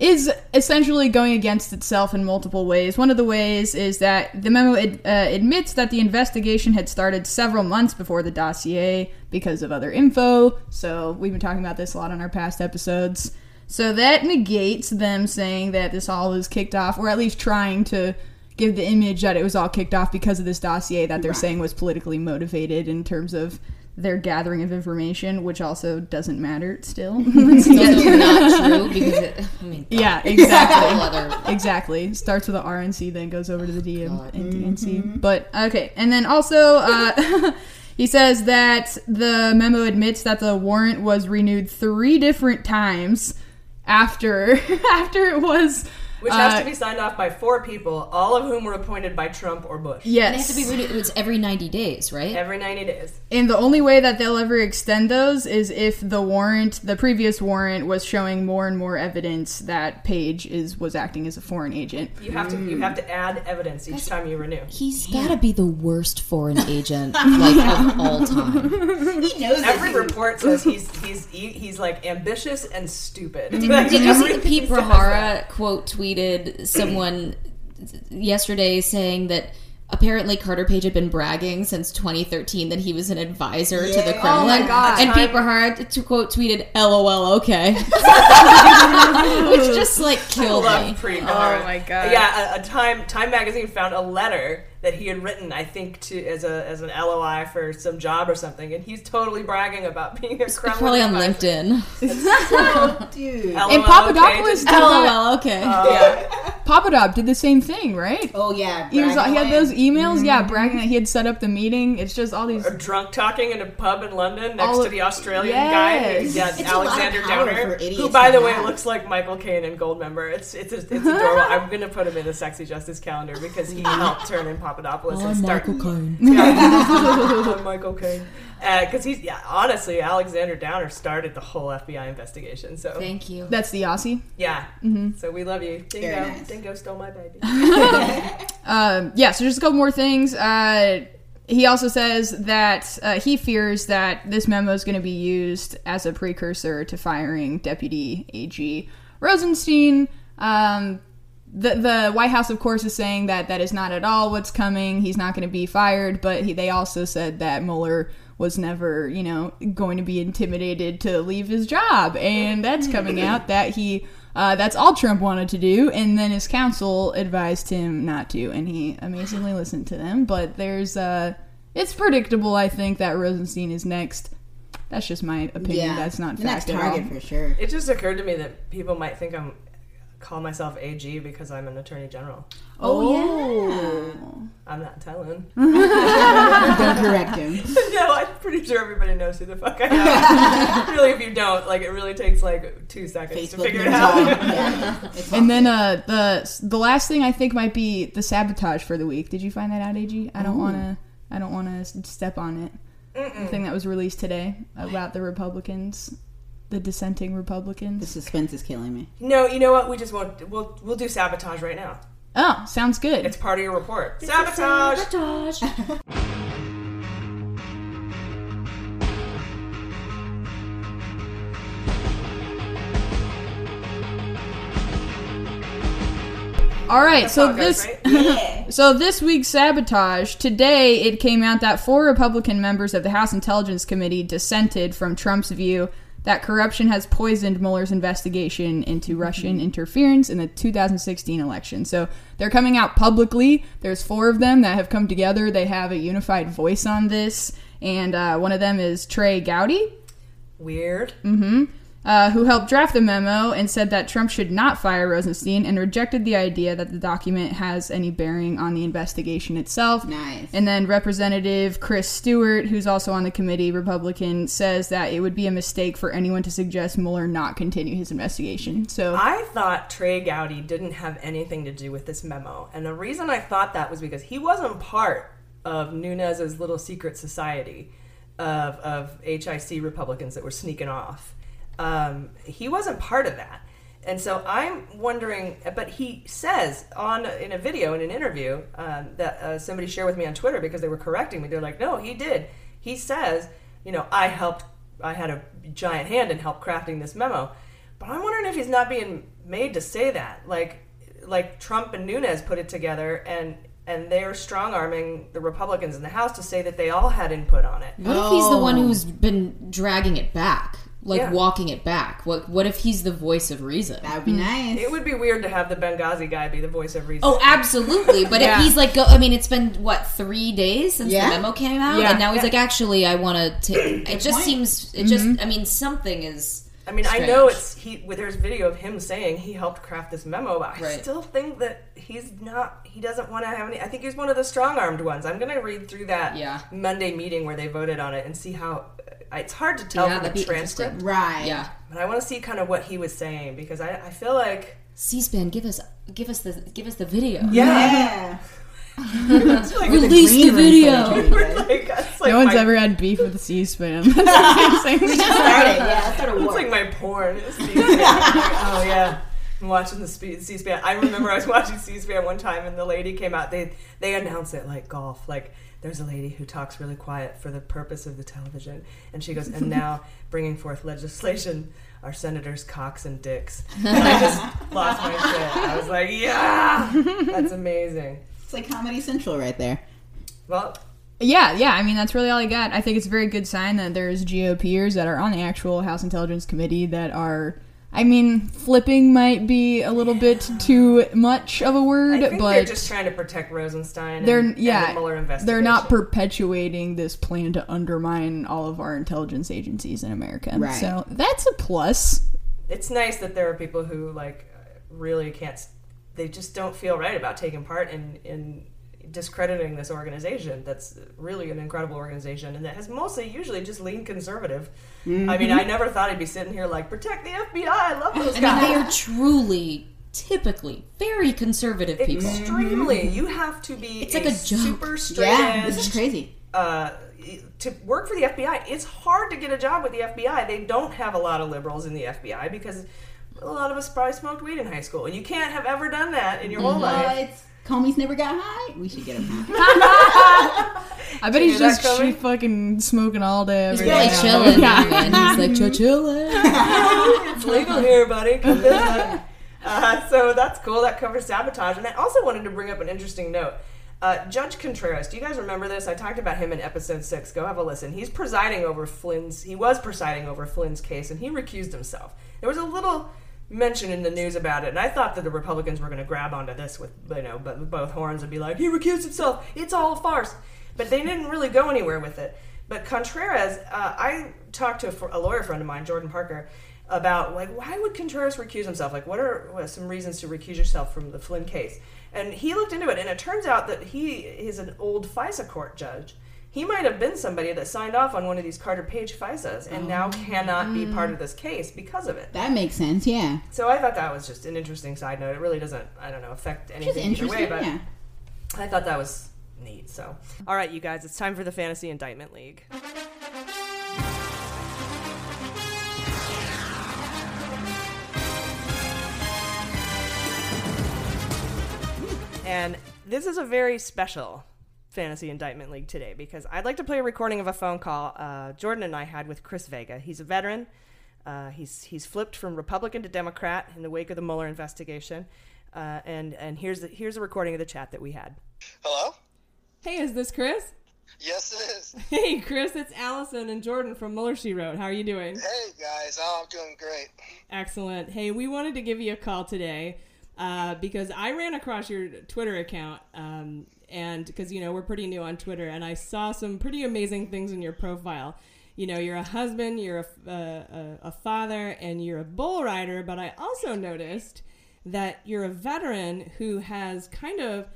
Speaker 8: is essentially going against itself in multiple ways. One of the ways is that the memo ad, uh, admits that the investigation had started several months before the dossier because of other info. So we've been talking about this a lot on our past episodes. So that negates them saying that this all was kicked off, or at least trying to give the image that it was all kicked off because of this dossier that they're saying was politically motivated in terms of their gathering of information, which also doesn't matter still.
Speaker 7: It's also not true because it, I mean,
Speaker 8: Yeah, exactly. exactly. Starts with the RNC, then goes over to the DM
Speaker 7: God.
Speaker 8: and DNC. But okay, and then also uh, he says that the memo admits that the warrant was renewed three different times after after it was.
Speaker 3: Which has
Speaker 8: uh,
Speaker 3: to be signed off by four people, all of whom were appointed by Trump or Bush.
Speaker 7: And it
Speaker 8: Yes.
Speaker 7: to be renewed. It's every 90 days, right?
Speaker 3: Every 90 days.
Speaker 8: And the only way that they'll ever extend those is if the warrant, the previous warrant, was showing more and more evidence that Page is was acting as a foreign agent.
Speaker 3: You have to you have to add evidence each time you renew.
Speaker 7: He's got to be the worst foreign agent like of all time.
Speaker 9: he knows
Speaker 3: Every
Speaker 9: it.
Speaker 3: report says he's he's he- he's like ambitious and stupid.
Speaker 7: Did, did you see the Preet
Speaker 3: says
Speaker 7: Bharara
Speaker 3: that.
Speaker 7: quote tweeted someone yesterday saying that apparently Carter Page had been bragging since 2013 that he was an advisor to the
Speaker 8: Yeah.
Speaker 7: Kremlin.
Speaker 8: Oh my God.
Speaker 7: And Preet Bharara, to quote, tweeted, "LOL, okay," which just like killed
Speaker 3: I love
Speaker 7: me.
Speaker 3: Preet
Speaker 8: Oh my God.
Speaker 3: Yeah, a, a Time Time magazine found a letter that he had written, I think, to as a as an LOI for some job or something, and he's totally bragging about being a Kremlin.
Speaker 7: Probably on
Speaker 3: advisor.
Speaker 7: LinkedIn.
Speaker 3: Dude.
Speaker 8: And Papadopoulos did
Speaker 7: LOL,
Speaker 8: that.
Speaker 7: okay.
Speaker 8: yeah. Papadop did the same thing, right?
Speaker 9: Oh yeah,
Speaker 8: He was. He had those emails, yeah,
Speaker 3: Mhm.
Speaker 8: bragging that he had set up the meeting. It's just all these.
Speaker 3: Or drunk talking in a pub in London next
Speaker 8: All-
Speaker 3: to the Australian guy. Yeah,
Speaker 9: It's a lot of
Speaker 3: Alexander Downer, who, by the way,
Speaker 9: have.
Speaker 3: looks like Michael Caine in Goldmember. It's it's it's adorable. I'm gonna put him in the sexy justice calendar because he helped turn in Papadopoulos and
Speaker 7: I'm
Speaker 3: start.
Speaker 7: Michael Caine.
Speaker 3: Yeah, I'm Michael Caine. Because he's yeah, honestly, Alexander Downer started the whole FBI investigation. So
Speaker 7: Thank you.
Speaker 8: That's the Aussie.
Speaker 3: yeah.
Speaker 8: Mhm.
Speaker 3: So we love you, Dingo.
Speaker 9: Very nice.
Speaker 3: Dingo stole my baby.
Speaker 8: Um, yeah, so just a couple more things. Uh, he also says that uh, he fears that this memo is going to be used as a precursor to firing Deputy AG Rosenstein. Um, the the White House, of course, is saying that that is not at all what's coming. He's not going to be fired, but he, they also said that Mueller was never, you know, going to be intimidated to leave his job, and that's coming out that he. Uh, that's all Trump wanted to do, and then his counsel advised him not to, and he amazingly listened to them. But there's, uh, it's predictable, I think, that Rosenstein is next. That's just my opinion.
Speaker 9: Yeah,
Speaker 8: That's not
Speaker 9: the next
Speaker 8: fact at
Speaker 9: target
Speaker 8: all.
Speaker 9: for sure.
Speaker 3: It just occurred to me that people might think I'm call myself AG because I'm an attorney general.
Speaker 9: Oh, yeah.
Speaker 3: I'm not telling.
Speaker 9: Don't correct him.
Speaker 3: no, I'm pretty sure everybody knows who the fuck I am. really, if you don't, like, it really takes like two seconds to figure it out.
Speaker 9: Yeah.
Speaker 8: And then uh, the the last thing I think might be the sabotage for the week. Did you find that out, Ag? I don't want to. I don't want to step on it. The thing that was released today about the Republicans, the dissenting Republicans.
Speaker 9: The suspense is killing me.
Speaker 3: No, you know what? We just won't. We'll we'll do sabotage right now.
Speaker 8: Oh, sounds good.
Speaker 3: It's part of your report. Sabotage.
Speaker 7: Sabotage.
Speaker 8: All right, so
Speaker 3: how it goes,
Speaker 8: this so this week's sabotage today it came out that four Republican members of the House Intelligence Committee dissented from Trump's view that corruption has poisoned Mueller's investigation into Russian interference in the 2016 election. So they're coming out publicly. There's four of them that have come together. They have a unified voice on this, and uh, one of them is Trey Gowdy.
Speaker 3: Weird.
Speaker 8: hmm Uh, who helped draft the memo and said that Trump should not fire Rosenstein and rejected the idea that the document has any bearing on the investigation itself.
Speaker 9: Nice.
Speaker 8: And then Representative Chris Stewart, who's also on the committee, Republican, says that it would be a mistake for anyone to suggest Mueller not continue his investigation. So
Speaker 3: I thought Trey Gowdy didn't have anything to do with this memo. And the reason I thought that was because he wasn't part of Nunes's little secret society of, of HIC Republicans that were sneaking off. Um, he wasn't part of that. And so I'm wondering, but he says on in a video in an interview um, that uh, somebody shared with me on Twitter because they were correcting me. They're like, "No, he did." He says, "You know, I helped. I had a giant hand in help crafting this memo." But I'm wondering if he's not being made to say that, like, like Trump and Nunes put it together, and and they're strong arming the Republicans in the House to say that they all had input on it.
Speaker 7: What if he's the one who's been dragging it back, like
Speaker 3: Yeah.
Speaker 7: walking it back? What What if he's the voice of reason?
Speaker 9: That would be nice.
Speaker 3: It would be weird to have the Benghazi guy be the voice of reason.
Speaker 7: Oh, absolutely. But
Speaker 3: Yeah.
Speaker 7: if he's like, go, I mean, it's been what three days since
Speaker 3: Yeah.
Speaker 7: the memo came out,
Speaker 3: Yeah.
Speaker 7: and now he's
Speaker 3: Yeah.
Speaker 7: like, actually, I want to. It
Speaker 3: Good
Speaker 7: just
Speaker 3: point.
Speaker 7: seems. It
Speaker 3: Mhm.
Speaker 7: just. I mean, something is.
Speaker 3: I mean, I know it's he. well, There's video of him saying he helped craft this memo, but I
Speaker 7: Right.
Speaker 3: still think that he's not. He doesn't want to have any. I think he's one of the strong-armed ones. I'm gonna read through that
Speaker 7: Yeah.
Speaker 3: Monday meeting where they voted on it and see how. Uh, it's hard to tell
Speaker 7: Yeah,
Speaker 3: from the transcript.
Speaker 7: Right. Yeah.
Speaker 3: But I want to see kind of what he was saying because I, I feel like
Speaker 7: C-SPAN, give us, give us the, give us the video.
Speaker 3: Yeah. It's like
Speaker 7: Release the,
Speaker 3: green room
Speaker 7: video.
Speaker 3: like, like
Speaker 8: no one's
Speaker 3: my-
Speaker 8: ever had beef with C-SPAN. That's amazing.
Speaker 3: We
Speaker 9: should start. Yeah, that's sort of
Speaker 3: It's like my porn. It's C-SPAN. oh yeah, I'm watching the C-SPAN. I remember I was watching C-SPAN one time, and the lady came out. They they announce it like golf. Like there's a lady who talks really quiet for the purpose of the television, and she goes, and now bringing forth legislation. Our senators Cox and Dix. And I just lost my shit. I was like, yeah, that's amazing.
Speaker 9: It's like Comedy Central right there.
Speaker 14: Well,
Speaker 8: Yeah, yeah. I mean, that's really all I got. I think it's a very good sign that there's GOPers that are on the actual House Intelligence Committee that are. I mean, flipping might be a little bit too much of a word,
Speaker 14: I think
Speaker 8: but
Speaker 14: they're just trying to protect Rosenstein.
Speaker 8: they're
Speaker 14: and,
Speaker 8: yeah,
Speaker 14: and the Mueller investigation.
Speaker 8: they're not perpetuating this plan to undermine all of our intelligence agencies in America.
Speaker 14: Right.
Speaker 8: So that's a plus.
Speaker 14: It's nice that there are people who like really can't. They just don't feel right about taking part in in discrediting this organization. That's really an incredible organization, and that has mostly usually just leaned conservative. I mean. I never thought I'd be sitting here like protect the FBI. I love those
Speaker 7: I
Speaker 14: guys.
Speaker 7: mean, they are truly, typically, very conservative people.
Speaker 14: Extremely. You have to be
Speaker 7: It's like a
Speaker 14: super straight
Speaker 7: Yeah, this is
Speaker 9: crazy.
Speaker 14: Uh, to work for the FBI, it's hard to get a job with the FBI. They don't have a lot of liberals in the FBI because a lot of us probably smoked weed in high school, and you can't have ever done that in your whole life.
Speaker 9: What? Comey's never got high. We should get him high.
Speaker 8: I bet he's just
Speaker 14: that coming?
Speaker 8: sh- fucking smoking all day.
Speaker 7: He's
Speaker 8: every
Speaker 7: probably
Speaker 8: day.
Speaker 7: chilling,
Speaker 8: Yeah.
Speaker 7: and he's like, "Cha-chilla."
Speaker 14: it's legal here, buddy. Come visit. Uh, so that's cool. That covers sabotage. And I also wanted to bring up an interesting note. Uh, Judge Contreras, do you guys remember this? I talked about him in episode six. Go have a listen. He's presiding over Flynn's. He was presiding over Flynn's case, and he recused himself. There was a little mention in the news about it, and I thought that the Republicans were going to grab onto this with you know, both horns and be like, he recused himself. It's all a farce. But they didn't really go anywhere with it. But Contreras, uh, I talked to a, a lawyer friend of mine, Jordan Parker, about like why would Contreras recuse himself? Like, what are what are some reasons to recuse yourself from the Flynn case? And he looked into it, and it turns out that he is an old FISA court judge. He might have been somebody that signed off on one of these Carter Page FISAs and now oh cannot be part of this case because of it.
Speaker 9: That makes sense. Yeah.
Speaker 14: So I thought that was just an interesting side note. It really doesn't, I don't know, affect anything either way, but
Speaker 9: Yeah.
Speaker 14: I thought that was neat. So, all right, you guys, it's time for the Fantasy Indictment League. And this is a very special Fantasy Indictment League today because I'd like to play a recording of a phone call uh, Jordan and I had with Chris Vega. He's a veteran. Uh, he's he's flipped from Republican to Democrat in the wake of the Mueller investigation. Uh, and and here's the, here's a recording of the chat that we had.
Speaker 15: Hello?
Speaker 3: Hey, is this Chris?
Speaker 15: Yes, it is.
Speaker 3: Hey, Chris, it's Allison and Jordan from Mueller She Wrote. How are you doing?
Speaker 15: Hey, guys. Oh, I'm doing great.
Speaker 3: Excellent. Hey, we wanted to give you a call today uh, because I ran across your Twitter account, um, and because you know we're pretty new on Twitter, and I saw some pretty amazing things in your profile. You know, you're a husband, you're a, a, a father, and you're a bull rider. But I also noticed that you're a veteran who has kind of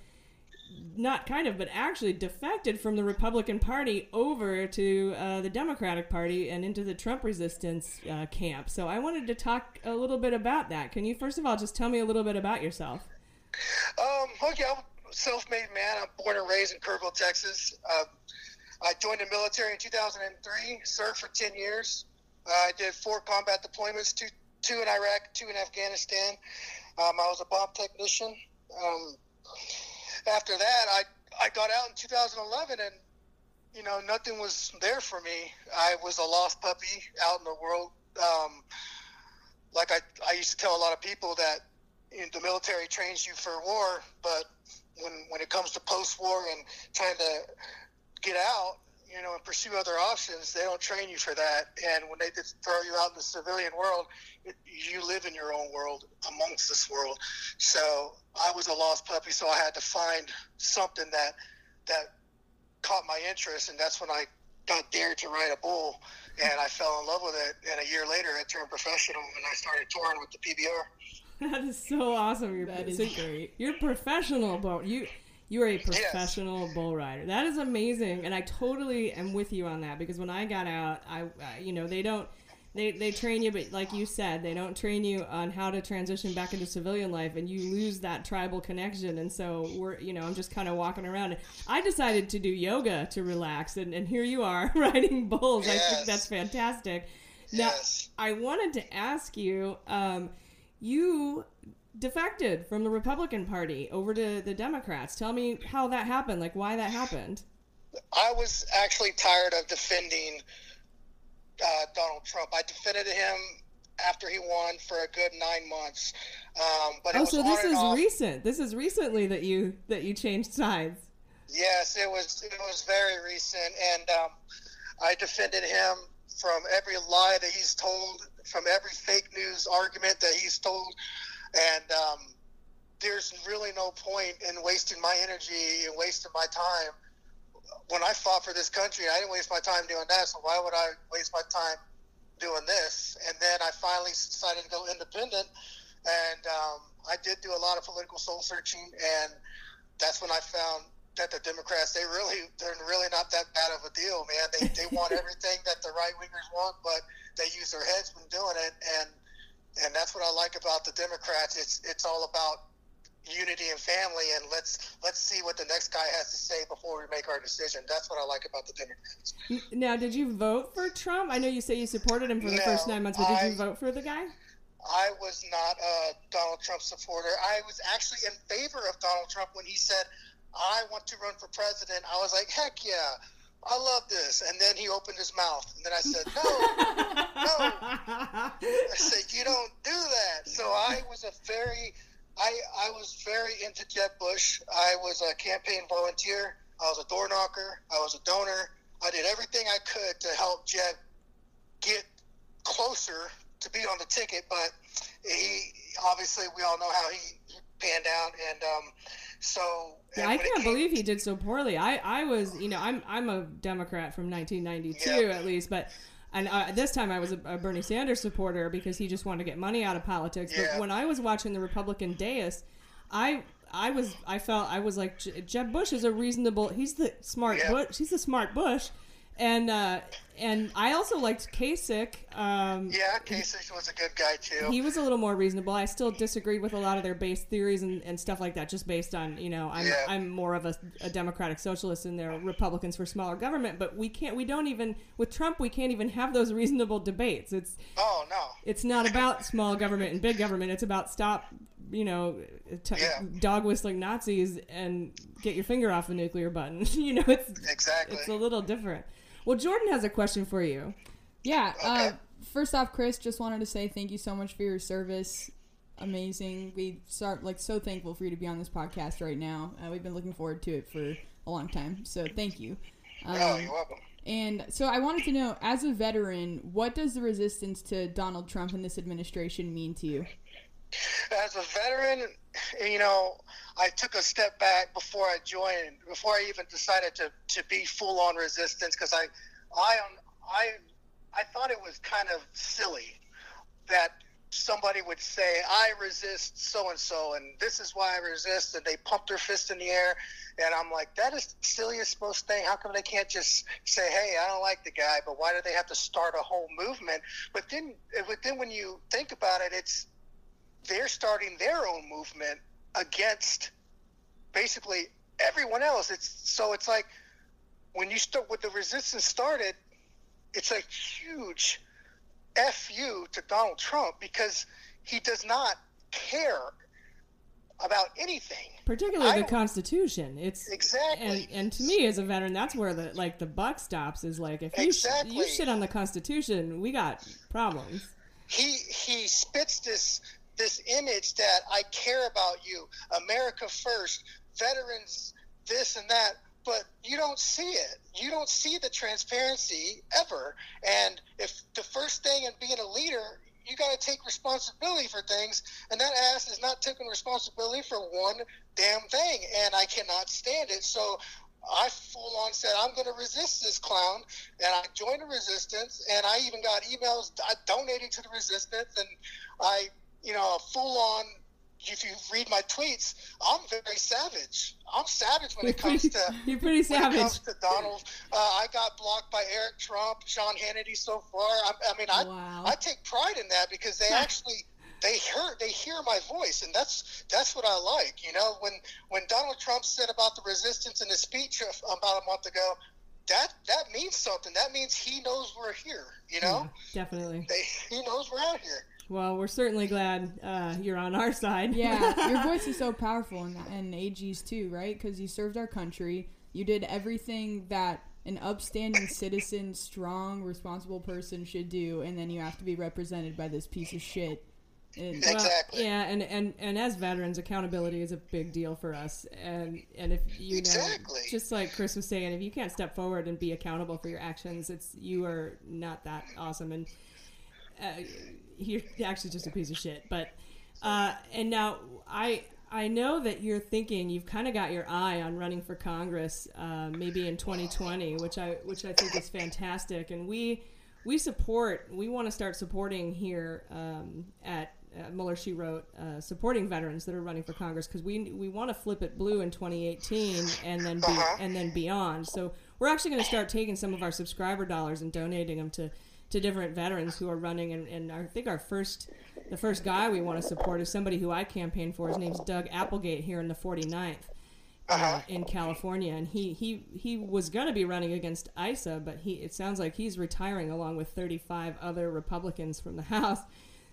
Speaker 3: not kind of, but actually defected from the Republican Party over to uh, the Democratic Party and into the Trump resistance uh, camp. So I wanted to talk a little bit about that. Can you first of all just tell me a little bit about yourself?
Speaker 15: Um, okay, a self-made man. I'm born and raised in Kerrville, Texas. Uh, I joined the military in 2003, served for 10 years. Uh, I did four combat deployments, two, two in Iraq, two in Afghanistan. Um, I was a bomb technician. Um, after that, I, I got out in 2011 and, you know, nothing was there for me. I was a lost puppy out in the world. Um, like I, I used to tell a lot of people that the military trains you for war, but when when it comes to post-war and trying to get out, you know, and pursue other options, they don't train you for that. And when they just throw you out in the civilian world, it, you live in your own world amongst this world. So I was a lost puppy, so I had to find something that that caught my interest, and that's when I got dared to ride a bull, and I fell in love with it. And a year later, I turned professional, and I started touring with the PBR.
Speaker 3: That is so awesome. You're,
Speaker 15: That is
Speaker 3: so great. You're a professional bull. You you are a professional bull rider. That is amazing, and I totally am with you on that because when I got out, I, I you know they don't. They, they train you, but like you said, they don't train you on how to transition back into civilian life, and you lose that tribal connection. And so we're, you know, I'm just kind of walking around. I decided to do yoga to relax, and, and here you are riding bulls. I think that's fantastic. Now, I wanted to ask you, um, you defected from the Republican Party over to the Democrats. Tell me how that happened, like why that happened.
Speaker 15: I was actually tired of defending uh, Donald Trump. I defended him after he won for a good nine months. Um, but
Speaker 3: oh, so this is
Speaker 15: off.
Speaker 3: recent. This is recently that you that you changed sides.
Speaker 15: Yes, it was. It was very recent, and um, I defended him from every lie that he's told, from every fake news argument that he's told, and um, there's really no point in wasting my energy and wasting my time. When I fought for this country, I didn't waste my time doing that. So why would I waste my time doing this? And then I finally decided to go independent, and um, I did do a lot of political soul searching, and that's when I found that the Democrats they really they're really not that bad of a deal, man. They they want everything that the right wingers want, but they use their heads when doing it, and and that's what I like about the Democrats. It's it's all about unity and family, and let's let's see what the next guy has to say before we make our decision. That's what I like about the Democrats.
Speaker 3: Now, did you vote for Trump? I know you say you supported him for the
Speaker 15: No,
Speaker 3: first nine months, but did
Speaker 15: I-
Speaker 3: you vote for the guy?
Speaker 15: I was not a Donald Trump supporter. I was actually in favor of Donald Trump when he said, I want to run for president. I was like, heck yeah, I love this. And then he opened his mouth. And then I said, no, no. I said, you don't do that. So I was a very, I, I was very into Jeb Bush. I was a campaign volunteer. I was a door knocker. I was a donor. I did everything I could to help Jeb get closer to be on the ticket, but he obviously we all know how he, he panned out, and um, so
Speaker 3: Yeah, I can't believe he did so poorly. I, I was, you know, I'm I'm a Democrat from 1992 at least, but and uh, this time I was a, a Bernie Sanders supporter because he just wanted to get money out of politics.
Speaker 15: Yeah.
Speaker 3: But when I was watching the Republican dais, I I was I felt I was like J- Jeb Bush is a reasonable. He's the smart Bush. He's the smart Bush, and uh, and I also liked Kasich. Um,
Speaker 15: yeah, Kasich was a good guy too.
Speaker 3: he was a little more reasonable. I still disagreed with a lot of their base theories and, and stuff like that, just based on you know I'm
Speaker 15: Yeah.
Speaker 3: I'm more of a, a democratic socialist and they're Republicans for smaller government. But we can't we don't even with Trump we can't even have those reasonable debates. It's
Speaker 15: oh no,
Speaker 3: it's not about small government and big government. It's about stop you know t- dog whistling Nazis and get your finger off the nuclear button. you know it's
Speaker 15: exactly
Speaker 3: it's a little different. Well, Jordan has a question for you.
Speaker 8: Yeah. Uh, first off, Chris, just wanted to say thank you so much for your service. Amazing. We start like so thankful for you to be on this podcast right now. Uh, we've been looking forward to it for a long time. So thank you. Um,
Speaker 15: oh, you're welcome.
Speaker 8: And so I wanted to know, as a veteran, what does the resistance to Donald Trump and this administration mean to you?
Speaker 15: As a veteran, you know, I took a step back before I joined, before I even decided to, to be full on resistance, because I, I, I, I thought it was kind of silly that somebody would say, "I resist so and so, and this is why I resist," and they pump their fist in the air, and I'm like, "That is the silliest most thing. How come they can't just say, "Hey, I don't like the guy," but why do they have to start a whole movement?" But then, but then when you think about it, it's they're starting their own movement against basically everyone else. It's so it's like when you start with the resistance started, it's a huge fu to Donald Trump because he does not care about anything.
Speaker 3: particularly
Speaker 15: I
Speaker 3: the Constitution. It's
Speaker 15: Exactly.
Speaker 3: and, and to me as a veteran, that's where the like the buck stops. Is like if you sh- you shit on the Constitution, we got problems.
Speaker 15: he he spits this this image that I care about you, America first, veterans, this and that, but you don't see it. You don't see the transparency ever. And if the first thing in being a leader, you got to take responsibility for things, and that ass is not taking responsibility for one damn thing, and I cannot stand it. So I full on said I'm going to resist this clown, and I joined the resistance, and I even got emails. I donated to the resistance, and I, you know, a full on. If you read my tweets, I'm very savage. I'm savage when it comes to
Speaker 3: You're pretty savage.
Speaker 15: when it comes to Donald. Uh, I got blocked by Eric Trump, Sean Hannity so far. I, I mean, I I take pride in that because they actually they hear they hear my voice, and that's that's what I like. You know, when when Donald Trump said about the resistance in his speech about a month ago, that that means something. That means he knows we're here. You know,
Speaker 3: Yeah, definitely.
Speaker 15: they, he knows we're out here.
Speaker 3: Well, we're certainly glad uh, you're on our side.
Speaker 8: Yeah, your voice is so powerful, and, and AG's too, right? Because you served our country. You did everything that an upstanding citizen, strong, responsible person should do, and then you have to be represented by this piece of shit. And,
Speaker 15: Exactly.
Speaker 3: Well, yeah, and, and, and as veterans, accountability is a big deal for us. And and if you
Speaker 15: Exactly.
Speaker 3: know, just like Chris was saying, if you can't step forward and be accountable for your actions, it's you are not that awesome, and uh, you're actually just a piece of shit. But uh, and now I I know that you're thinking you've kind of got your eye on running for Congress, uh, maybe in 2020, which I which I think is fantastic, and we we support we want to start supporting here um, at uh, Mueller She wrote uh, supporting veterans that are running for Congress because we we want to flip it blue in 2018 and then be, and then beyond. So we're actually going to start taking some of our subscriber dollars and donating them to to different veterans who are running. And, and I think our first the first guy we want to support is somebody who I campaigned for. His name's Doug Applegate here in the 49th. Uh, in California, and he he he was going to be running against Issa, but he it sounds like he's retiring along with 35 other Republicans from the House.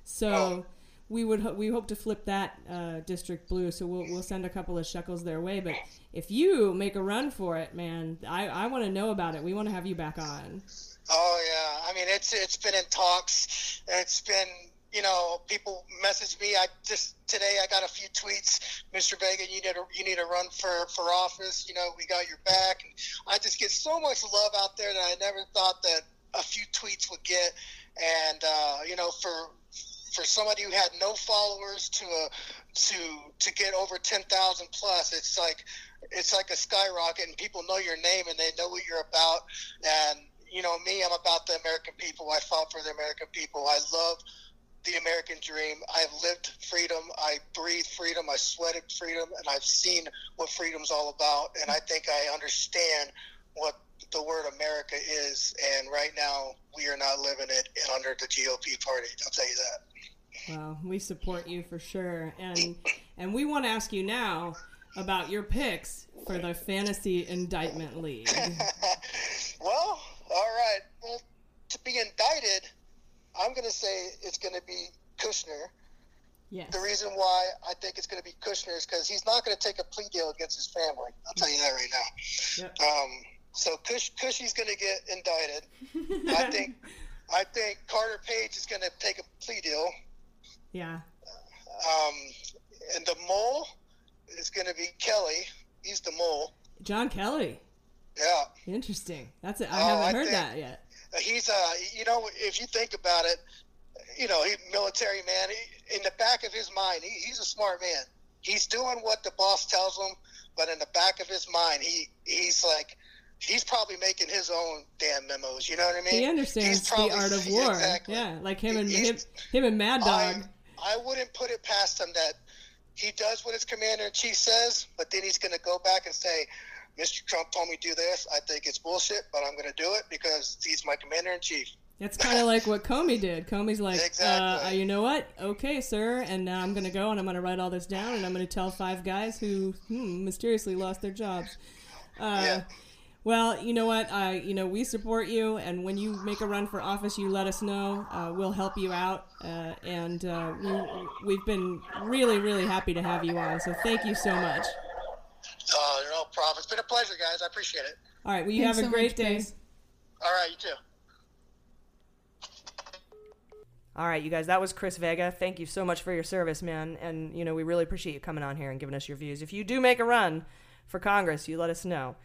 Speaker 3: So we would ho- we hope to flip that uh, district blue. So we'll we'll send a couple of shekels their way. But if you make a run for it, man, I I want to know about it. We want to have you back on.
Speaker 15: Oh yeah, I mean it's it's been in talks. It's been you know people message me. I just today I got a few tweets. Mr. Vega, you need a, you need to run for for office. You know we got your back. And I just get so much love out there that I never thought that a few tweets would get. And uh, you know for for somebody who had no followers to a to to get over ten thousand plus, it's like it's like a skyrocket, and people know your name and they know what you're about. And you know me, I'm about the American people. I fought for the American people. I love the American dream. I've lived freedom. I breathe freedom. I sweated freedom, and I've seen what freedom's all about. And I think I understand what the word America is. And right now, we are not living it under the GOP party. I'll tell you that.
Speaker 3: Well, we support you for sure, and and we want to ask you now about your picks for the fantasy indictment league.
Speaker 15: Well, all right. Well, to be indicted, I'm going to say it's going to be Kushner.
Speaker 3: Yes.
Speaker 15: The reason why I think it's going to be Kushner is because he's not going to take a plea deal against his family. I'll tell you that right now. Um, so Kush, Cushy's going to get indicted. I think I think Carter Page is going to take a plea deal.
Speaker 3: Yeah.
Speaker 15: Um, and the mole is going to be Kelly. He's the mole.
Speaker 3: John Kelly.
Speaker 15: Yeah.
Speaker 3: Interesting. That's it. I
Speaker 15: Oh,
Speaker 3: haven't
Speaker 15: I
Speaker 3: heard
Speaker 15: think-
Speaker 3: that yet.
Speaker 15: He's uh, you know, if you think about it, you know, he military man. He, in the back of his mind, he, he's a smart man. He's doing what the boss tells him, but in the back of his mind, he he's like, he's probably making his own damn memos. You know what I mean?
Speaker 3: He understands
Speaker 15: He's probably-
Speaker 3: the art of war.
Speaker 15: Exactly.
Speaker 3: Yeah, like him and him, him and Mad Dog.
Speaker 15: I, I wouldn't put it past him that he does what his commander in chief says, but then he's going to go back and say, Mr. Trump told me to do this. I think it's bullshit, but I'm going to do it because he's my commander in chief.
Speaker 3: It's kind of like what Comey did. Comey's like,
Speaker 15: Exactly.
Speaker 3: uh, you know what? Okay, sir. And now I'm going to go and I'm going to write all this down and I'm going to tell five guys who hmm, mysteriously lost their jobs. Uh, Well, you know what? I, you know, we support you, and when you make a run for office, you let us know. Uh, we'll help you out, uh, and uh, we, we've been really, really happy to have you on. So thank you so much.
Speaker 15: Uh, no problem. It's been a pleasure, guys. I appreciate it.
Speaker 3: All right. Well, you
Speaker 8: Thanks
Speaker 3: have a
Speaker 8: so
Speaker 3: great
Speaker 8: much,
Speaker 3: day.
Speaker 8: Chris.
Speaker 15: All right, you too.
Speaker 3: All right, you guys, that was Chris Vega. Thank you so much for your service, man. And, you know, we really appreciate you coming on here and giving us your views. If you do make a run for Congress, you let us know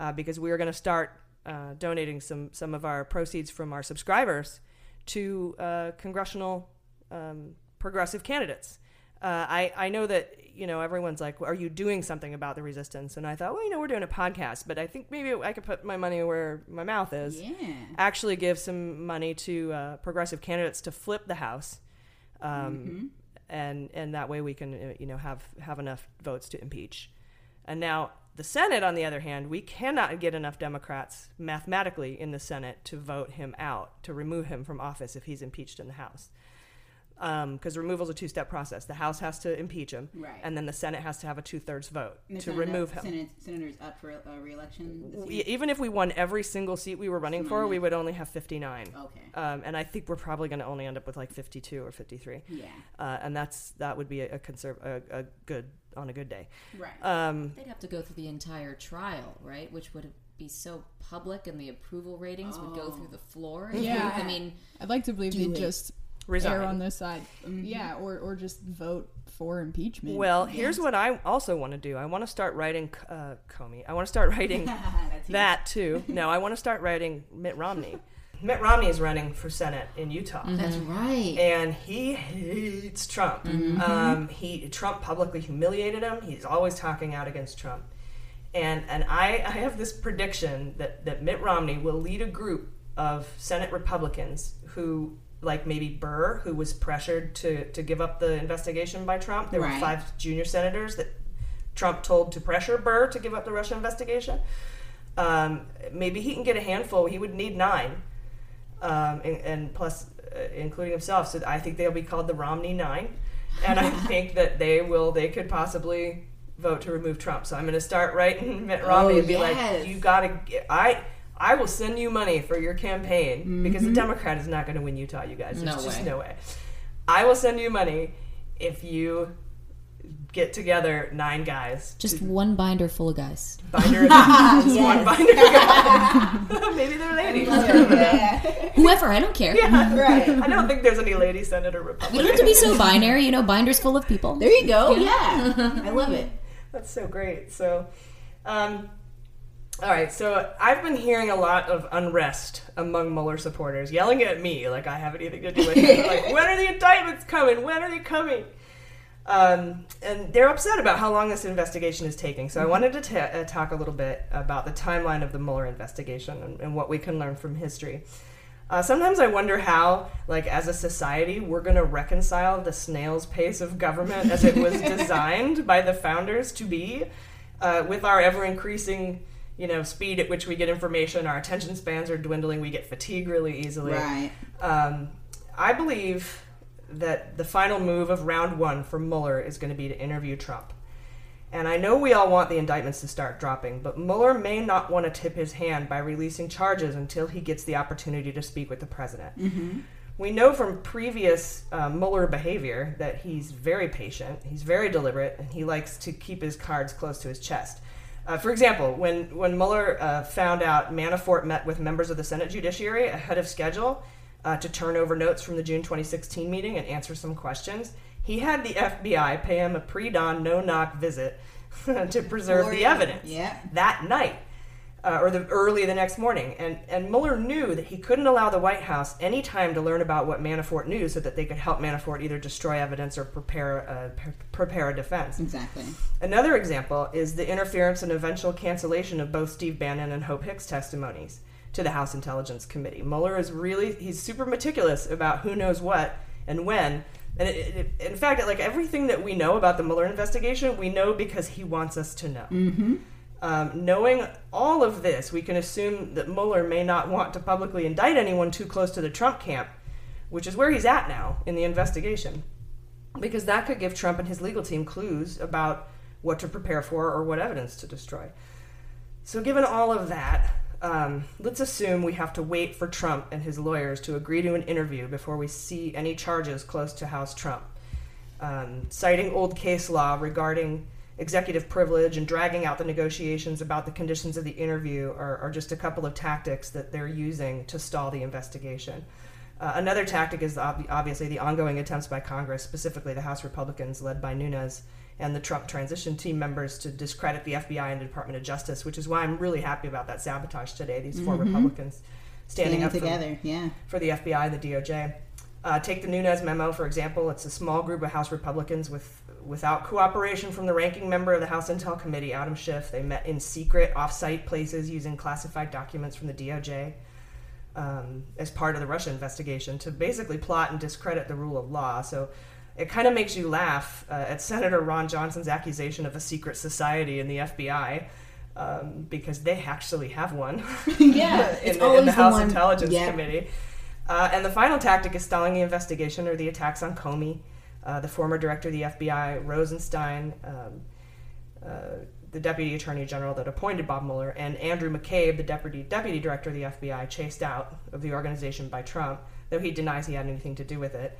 Speaker 3: uh, because we are going to start uh, donating some, some of our proceeds from our subscribers to uh, congressional um, progressive candidates. Uh, I, I know that, you know, everyone's like, are you doing something about the resistance? And I thought, well, you know, we're doing a podcast, but I think maybe I could put my money where my mouth is
Speaker 9: Yeah.
Speaker 3: actually give some money to uh, progressive candidates to flip the House, um, and and that way we can uh, you know have have enough votes to impeach. And now the Senate, on the other hand, we cannot get enough Democrats mathematically in the Senate to vote him out to remove him from office if he's impeached in the House. Because removal is a two-step process. The House has to impeach him,
Speaker 9: Right.
Speaker 3: and then the Senate has to have a two-thirds vote
Speaker 9: And
Speaker 3: to remove him.
Speaker 9: Senate, senators up for uh, re-election. this
Speaker 3: We- even if we won every single seat we were running for, we would only have 59.
Speaker 9: Okay.
Speaker 3: Um, and I think we're probably going to only end up with like 52 or 53.
Speaker 9: Yeah.
Speaker 3: Uh, and that's that would be a, a conserv- a, a good on a good day.
Speaker 9: Right.
Speaker 3: Um,
Speaker 7: They'd have to go through the entire trial, right? Which would be so public and the approval ratings would go through the floor.
Speaker 8: Yeah,
Speaker 7: I mean,
Speaker 8: I'd like to believe
Speaker 7: Do
Speaker 8: they'd
Speaker 7: it.
Speaker 8: just
Speaker 3: Resign.
Speaker 8: err on this side. Yeah, or or just vote for impeachment.
Speaker 3: Well, here's what I also want to do. I want to start writing uh, Comey. I want to start writing that too. No, I want to start writing Mitt Romney. Mitt Romney is running for Senate in Utah.
Speaker 7: That's right.
Speaker 3: And he hates Trump.
Speaker 7: Mhm.
Speaker 3: Um, he Trump publicly humiliated him. He's always talking out against Trump. And and I, I have this prediction that, that Mitt Romney will lead a group of Senate Republicans who like maybe Burr, who was pressured to, to give up the investigation by Trump. There were five junior senators that Trump told to pressure Burr to give up the Russia investigation. Um, maybe he can get a handful. He would need nine, um, and, and plus, uh, including himself. So I think they'll be called the Romney Nine, and I think that they will. They could possibly vote to remove Trump. So I'm going to start writing Mitt Romney
Speaker 9: Oh,
Speaker 3: and be
Speaker 9: yes.
Speaker 3: like, "You got to. I I will send you money for your campaign because the
Speaker 9: Mhm.
Speaker 3: Democrat is not going to win Utah. You guys, there's
Speaker 7: No
Speaker 3: just
Speaker 7: way.
Speaker 3: no way. I will send you money if you." Get together nine guys
Speaker 7: just one binder full of guys.
Speaker 3: binder just one binder guy. Maybe they're ladies.
Speaker 7: Whoever, I don't care.
Speaker 3: Yeah, right. I don't think there's any lady senator
Speaker 7: We
Speaker 3: Republican.
Speaker 7: don't have to be so binary, you know, binders full of people.
Speaker 9: There you go. Yeah. I love it.
Speaker 3: That's so great. So, um, all right. So I've been hearing a lot of unrest among Mueller supporters, yelling at me like I have anything to do with it. like, when are the indictments coming? When are they coming? Um, and they're upset about how long this investigation is taking. So I wanted to uh, talk a little bit about the timeline of the Mueller investigation and, and what we can learn from history. Uh, sometimes I wonder how, like, as a society, we're going to reconcile the snail's pace of government as it was designed by the founders to be, uh, with our ever increasing, you know, speed at which we get information. Our attention spans are dwindling. We get fatigue really easily.
Speaker 9: Right.
Speaker 3: Um, I believe that the final move of round one for Mueller is going to be to interview Trump. And I know we all want the indictments to start dropping, but Mueller may not want to tip his hand by releasing charges until he gets the opportunity to speak with the president.
Speaker 9: Mm-hmm.
Speaker 3: We know from previous uh, Mueller behavior that he's very patient, he's very deliberate, and he likes to keep his cards close to his chest. Uh, for example, when, when Mueller uh, found out Manafort met with members of the Senate Judiciary ahead of schedule uh, to turn over notes from the June 2016 meeting and answer some questions, he had the FBI pay him a pre dawn, no knock visit to preserve the evidence
Speaker 9: Yeah.
Speaker 3: that night uh, or the early the next morning. And and Mueller knew that he couldn't allow the White House any time to learn about what Manafort knew, so that they could help Manafort either destroy evidence or prepare a, pre- prepare a defense.
Speaker 9: Exactly.
Speaker 3: Another example is the interference and eventual cancellation of both Steve Bannon and Hope Hicks testimonies to the House Intelligence Committee. Mueller is really he's super meticulous about who knows what and when. And it, it, in fact, like everything that we know about the Mueller investigation, we know because he wants us to know.
Speaker 9: Mm-hmm.
Speaker 3: Um, knowing all of this, we can assume that Mueller may not want to publicly indict anyone too close to the Trump camp, which is where he's at now in the investigation, because that could give Trump and his legal team clues about what to prepare for or what evidence to destroy. So, given all of that, um, let's assume we have to wait for Trump and his lawyers to agree to an interview before we see any charges close to House Trump. Um, citing old case law regarding executive privilege and dragging out the negotiations about the conditions of the interview are, are just a couple of tactics that they're using to stall the investigation. Uh, another tactic is ob- obviously the ongoing attempts by Congress, specifically the House Republicans led by Nunes and the Trump transition team members, to discredit the FBI and the Department of Justice, which is why I'm really happy about that sabotage today. These 4
Speaker 9: Mhm.
Speaker 3: Republicans standing,
Speaker 9: Standing
Speaker 3: up for-
Speaker 9: together, yeah.
Speaker 3: for the FBI and the DOJ. Uh, take the Nunes memo, for example. It's a small group of House Republicans with without cooperation from the ranking member of the House Intel Committee, Adam Schiff. They met in secret, off-site places using classified documents from the DOJ um, as part of the Russia investigation to basically plot and discredit the rule of law. So it kind of makes you laugh uh, at Senator Ron Johnson's accusation of a secret society in the FBI. Um, because they actually have one.
Speaker 9: Yeah,
Speaker 3: in,
Speaker 9: it's
Speaker 3: the, in the
Speaker 9: the
Speaker 3: House
Speaker 9: one-
Speaker 3: Intelligence
Speaker 9: yeah.
Speaker 3: Committee. Uh, and the final tactic is stalling the investigation or the attacks on Comey, uh, the former director of the FBI, Rosenstein, um, uh, the deputy attorney general that appointed Bob Mueller, and Andrew McCabe, the deputy deputy director of the FBI, chased out of the organization by Trump, though he denies he had anything to do with it.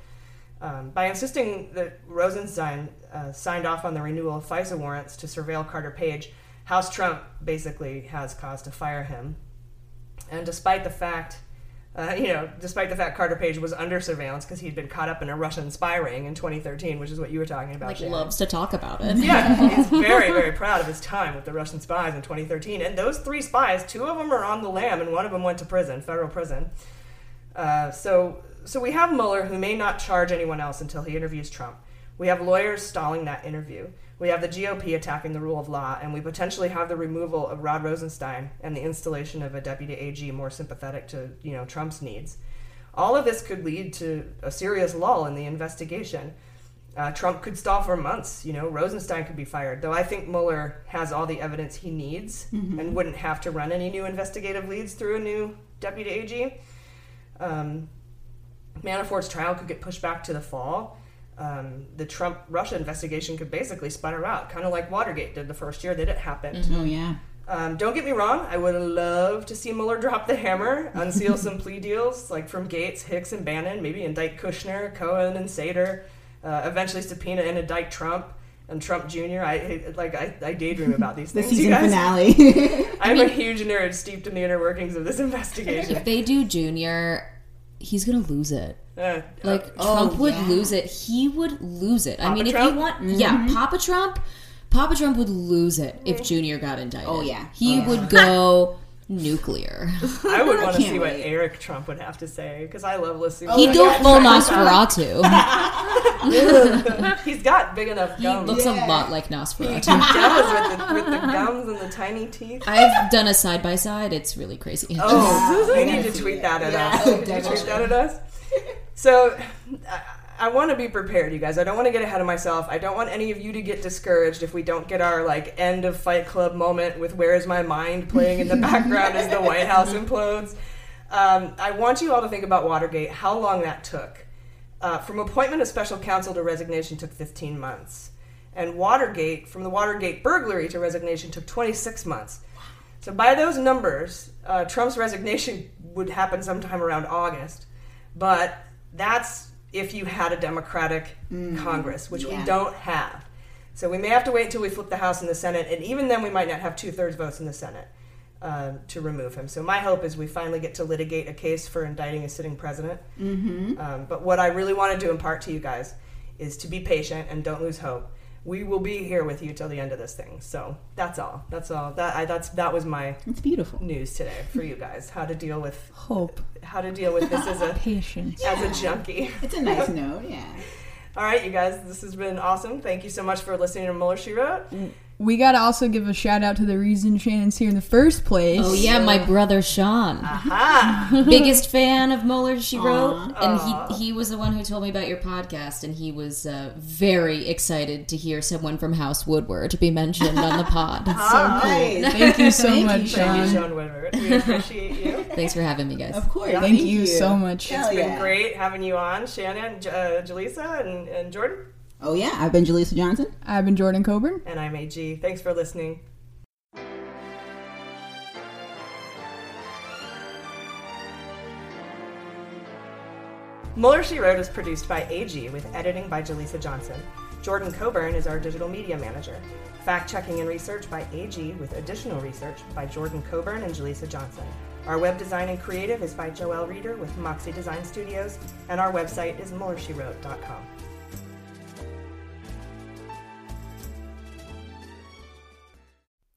Speaker 3: Um, by insisting that Rosenstein uh, signed off on the renewal of FISA warrants to surveil Carter Page, House Trump basically has cause to fire him. And despite the fact, uh, you know, despite the fact Carter Page was under surveillance because he'd been caught up in a Russian spy ring in 2013, which is what you were talking about.
Speaker 7: Like
Speaker 3: Shannon.
Speaker 7: loves to talk about it.
Speaker 3: Yeah, he's very, very proud of his time with the Russian spies in 2013. And those three spies, two of them are on the lam, and one of them went to prison, federal prison. Uh, so, so we have Mueller, who may not charge anyone else until he interviews Trump. We have lawyers stalling that interview. We have the GOP attacking the rule of law, and we potentially have the removal of Rod Rosenstein and the installation of a deputy AG more sympathetic to you know Trump's needs. All of this could lead to a serious lull in the investigation. Uh, Trump could stall for months. You know, Rosenstein could be fired. Though I think Mueller has all the evidence he needs
Speaker 9: Mhm.
Speaker 3: and wouldn't have to run any new investigative leads through a new deputy AG. Um, Manafort's trial could get pushed back to the fall. Um, the Trump Russia investigation could basically sputter out, kind of like Watergate did the first year that it happened.
Speaker 9: Oh yeah.
Speaker 3: Um, don't get me wrong, I would love to see Mueller drop the hammer, unseal some plea deals like from Gates, Hicks, and Bannon, maybe indict Kushner, Cohen, and Sater, uh, eventually subpoena and indict Trump and Trump Jr. I I- like I, I daydream about these
Speaker 9: The
Speaker 3: things.
Speaker 9: season
Speaker 3: you guys.
Speaker 9: finale.
Speaker 3: I'm a huge nerd steeped in the inner workings of this investigation.
Speaker 7: If they do Junior, he's gonna lose it.
Speaker 3: Uh,
Speaker 7: Like
Speaker 3: uh,
Speaker 7: Trump
Speaker 3: oh,
Speaker 7: would
Speaker 3: yeah.
Speaker 7: lose it. He would lose it. I
Speaker 3: Papa
Speaker 7: mean, if you want,
Speaker 3: Mhm.
Speaker 7: yeah, Papa Trump, Papa Trump would lose it if Junior got indicted.
Speaker 9: Oh, yeah.
Speaker 7: he
Speaker 9: Oh, yeah.
Speaker 7: would go nuclear.
Speaker 3: I would want to
Speaker 9: can't
Speaker 3: see what. Eric Trump would have to say because I love listening.
Speaker 7: He'd
Speaker 3: to
Speaker 7: go
Speaker 3: that
Speaker 7: full. Nosferatu.
Speaker 3: He's got big enough
Speaker 7: he
Speaker 3: gums.
Speaker 7: looks a lot like
Speaker 3: He
Speaker 7: Nosferatu.
Speaker 3: does with the, with the gums and the tiny teeth.
Speaker 7: I've done a side by side. It's really crazy.
Speaker 3: Oh, you need to tweet that at us. You tweet that at us. So, I, I want to be prepared, you guys. I don't want to get ahead of myself. I don't want any of you to get discouraged if we don't get our like end of Fight Club moment with "Where Is My Mind" playing in the background as the White House implodes. Um, I want you all to think about Watergate. How long that took. Uh, from appointment of special counsel to resignation took 15 months. And Watergate, from the Watergate burglary to resignation, took 26 months. So by those numbers, uh, Trump's resignation would happen sometime around August. But that's if you had a Democratic Congress, which
Speaker 9: yeah.
Speaker 3: we don't have. So we may have to wait until we flip the House and the Senate, and even then we might not have two thirds votes in the Senate uh, to remove him. So my hope is we finally get to litigate a case for indicting a sitting president.
Speaker 9: Mhm.
Speaker 3: Um, but what I really want to do impart to you guys is to be patient and don't lose hope. We will be here with you till the end of this thing. So that's all. That's all. That I, that's that was my
Speaker 9: It's beautiful.
Speaker 3: news today for you guys. How to deal with
Speaker 8: Hope.
Speaker 3: how to deal with this as a
Speaker 8: Patience.
Speaker 3: as a junkie.
Speaker 9: It's a nice note, yeah.
Speaker 3: All right, you guys, this has been awesome. Thank you so much for listening to Mueller She Wrote. Mm.
Speaker 8: We gotta also give a shout out to the reason Shannon's here in the first place.
Speaker 7: Oh yeah, my brother Sean.
Speaker 3: Aha!
Speaker 7: Biggest fan of Mueller, she wrote, and
Speaker 3: Aw.
Speaker 7: he he was the one who told me about your podcast, and he was uh, very excited to hear someone from House Woodward be mentioned on the pod.
Speaker 8: so cool. Thank you so
Speaker 9: Thank
Speaker 8: much,
Speaker 9: you,
Speaker 8: Sean.
Speaker 3: Thank you, Sean Woodward. We appreciate you.
Speaker 7: Thanks for having me, guys.
Speaker 9: Of course.
Speaker 3: Yeah.
Speaker 8: Thank you so much.
Speaker 3: It's
Speaker 9: Hell
Speaker 3: been
Speaker 9: yeah.
Speaker 3: great having you on, Shannon, J- uh, Jaleesa, and, and Jordan.
Speaker 9: Oh yeah, I've been Jaleesa Johnson.
Speaker 8: I've been Jordan Coburn.
Speaker 3: And I'm AG. Thanks for listening. Mueller She Wrote is produced by AG with editing by Jaleesa Johnson. Jordan Coburn is our digital media manager. Fact checking and research by AG with additional research by Jordan Coburn and Jaleesa Johnson. Our web design and creative is by Joelle Reeder with Moxie Design Studios, and our website is MuellerSheWrote.com.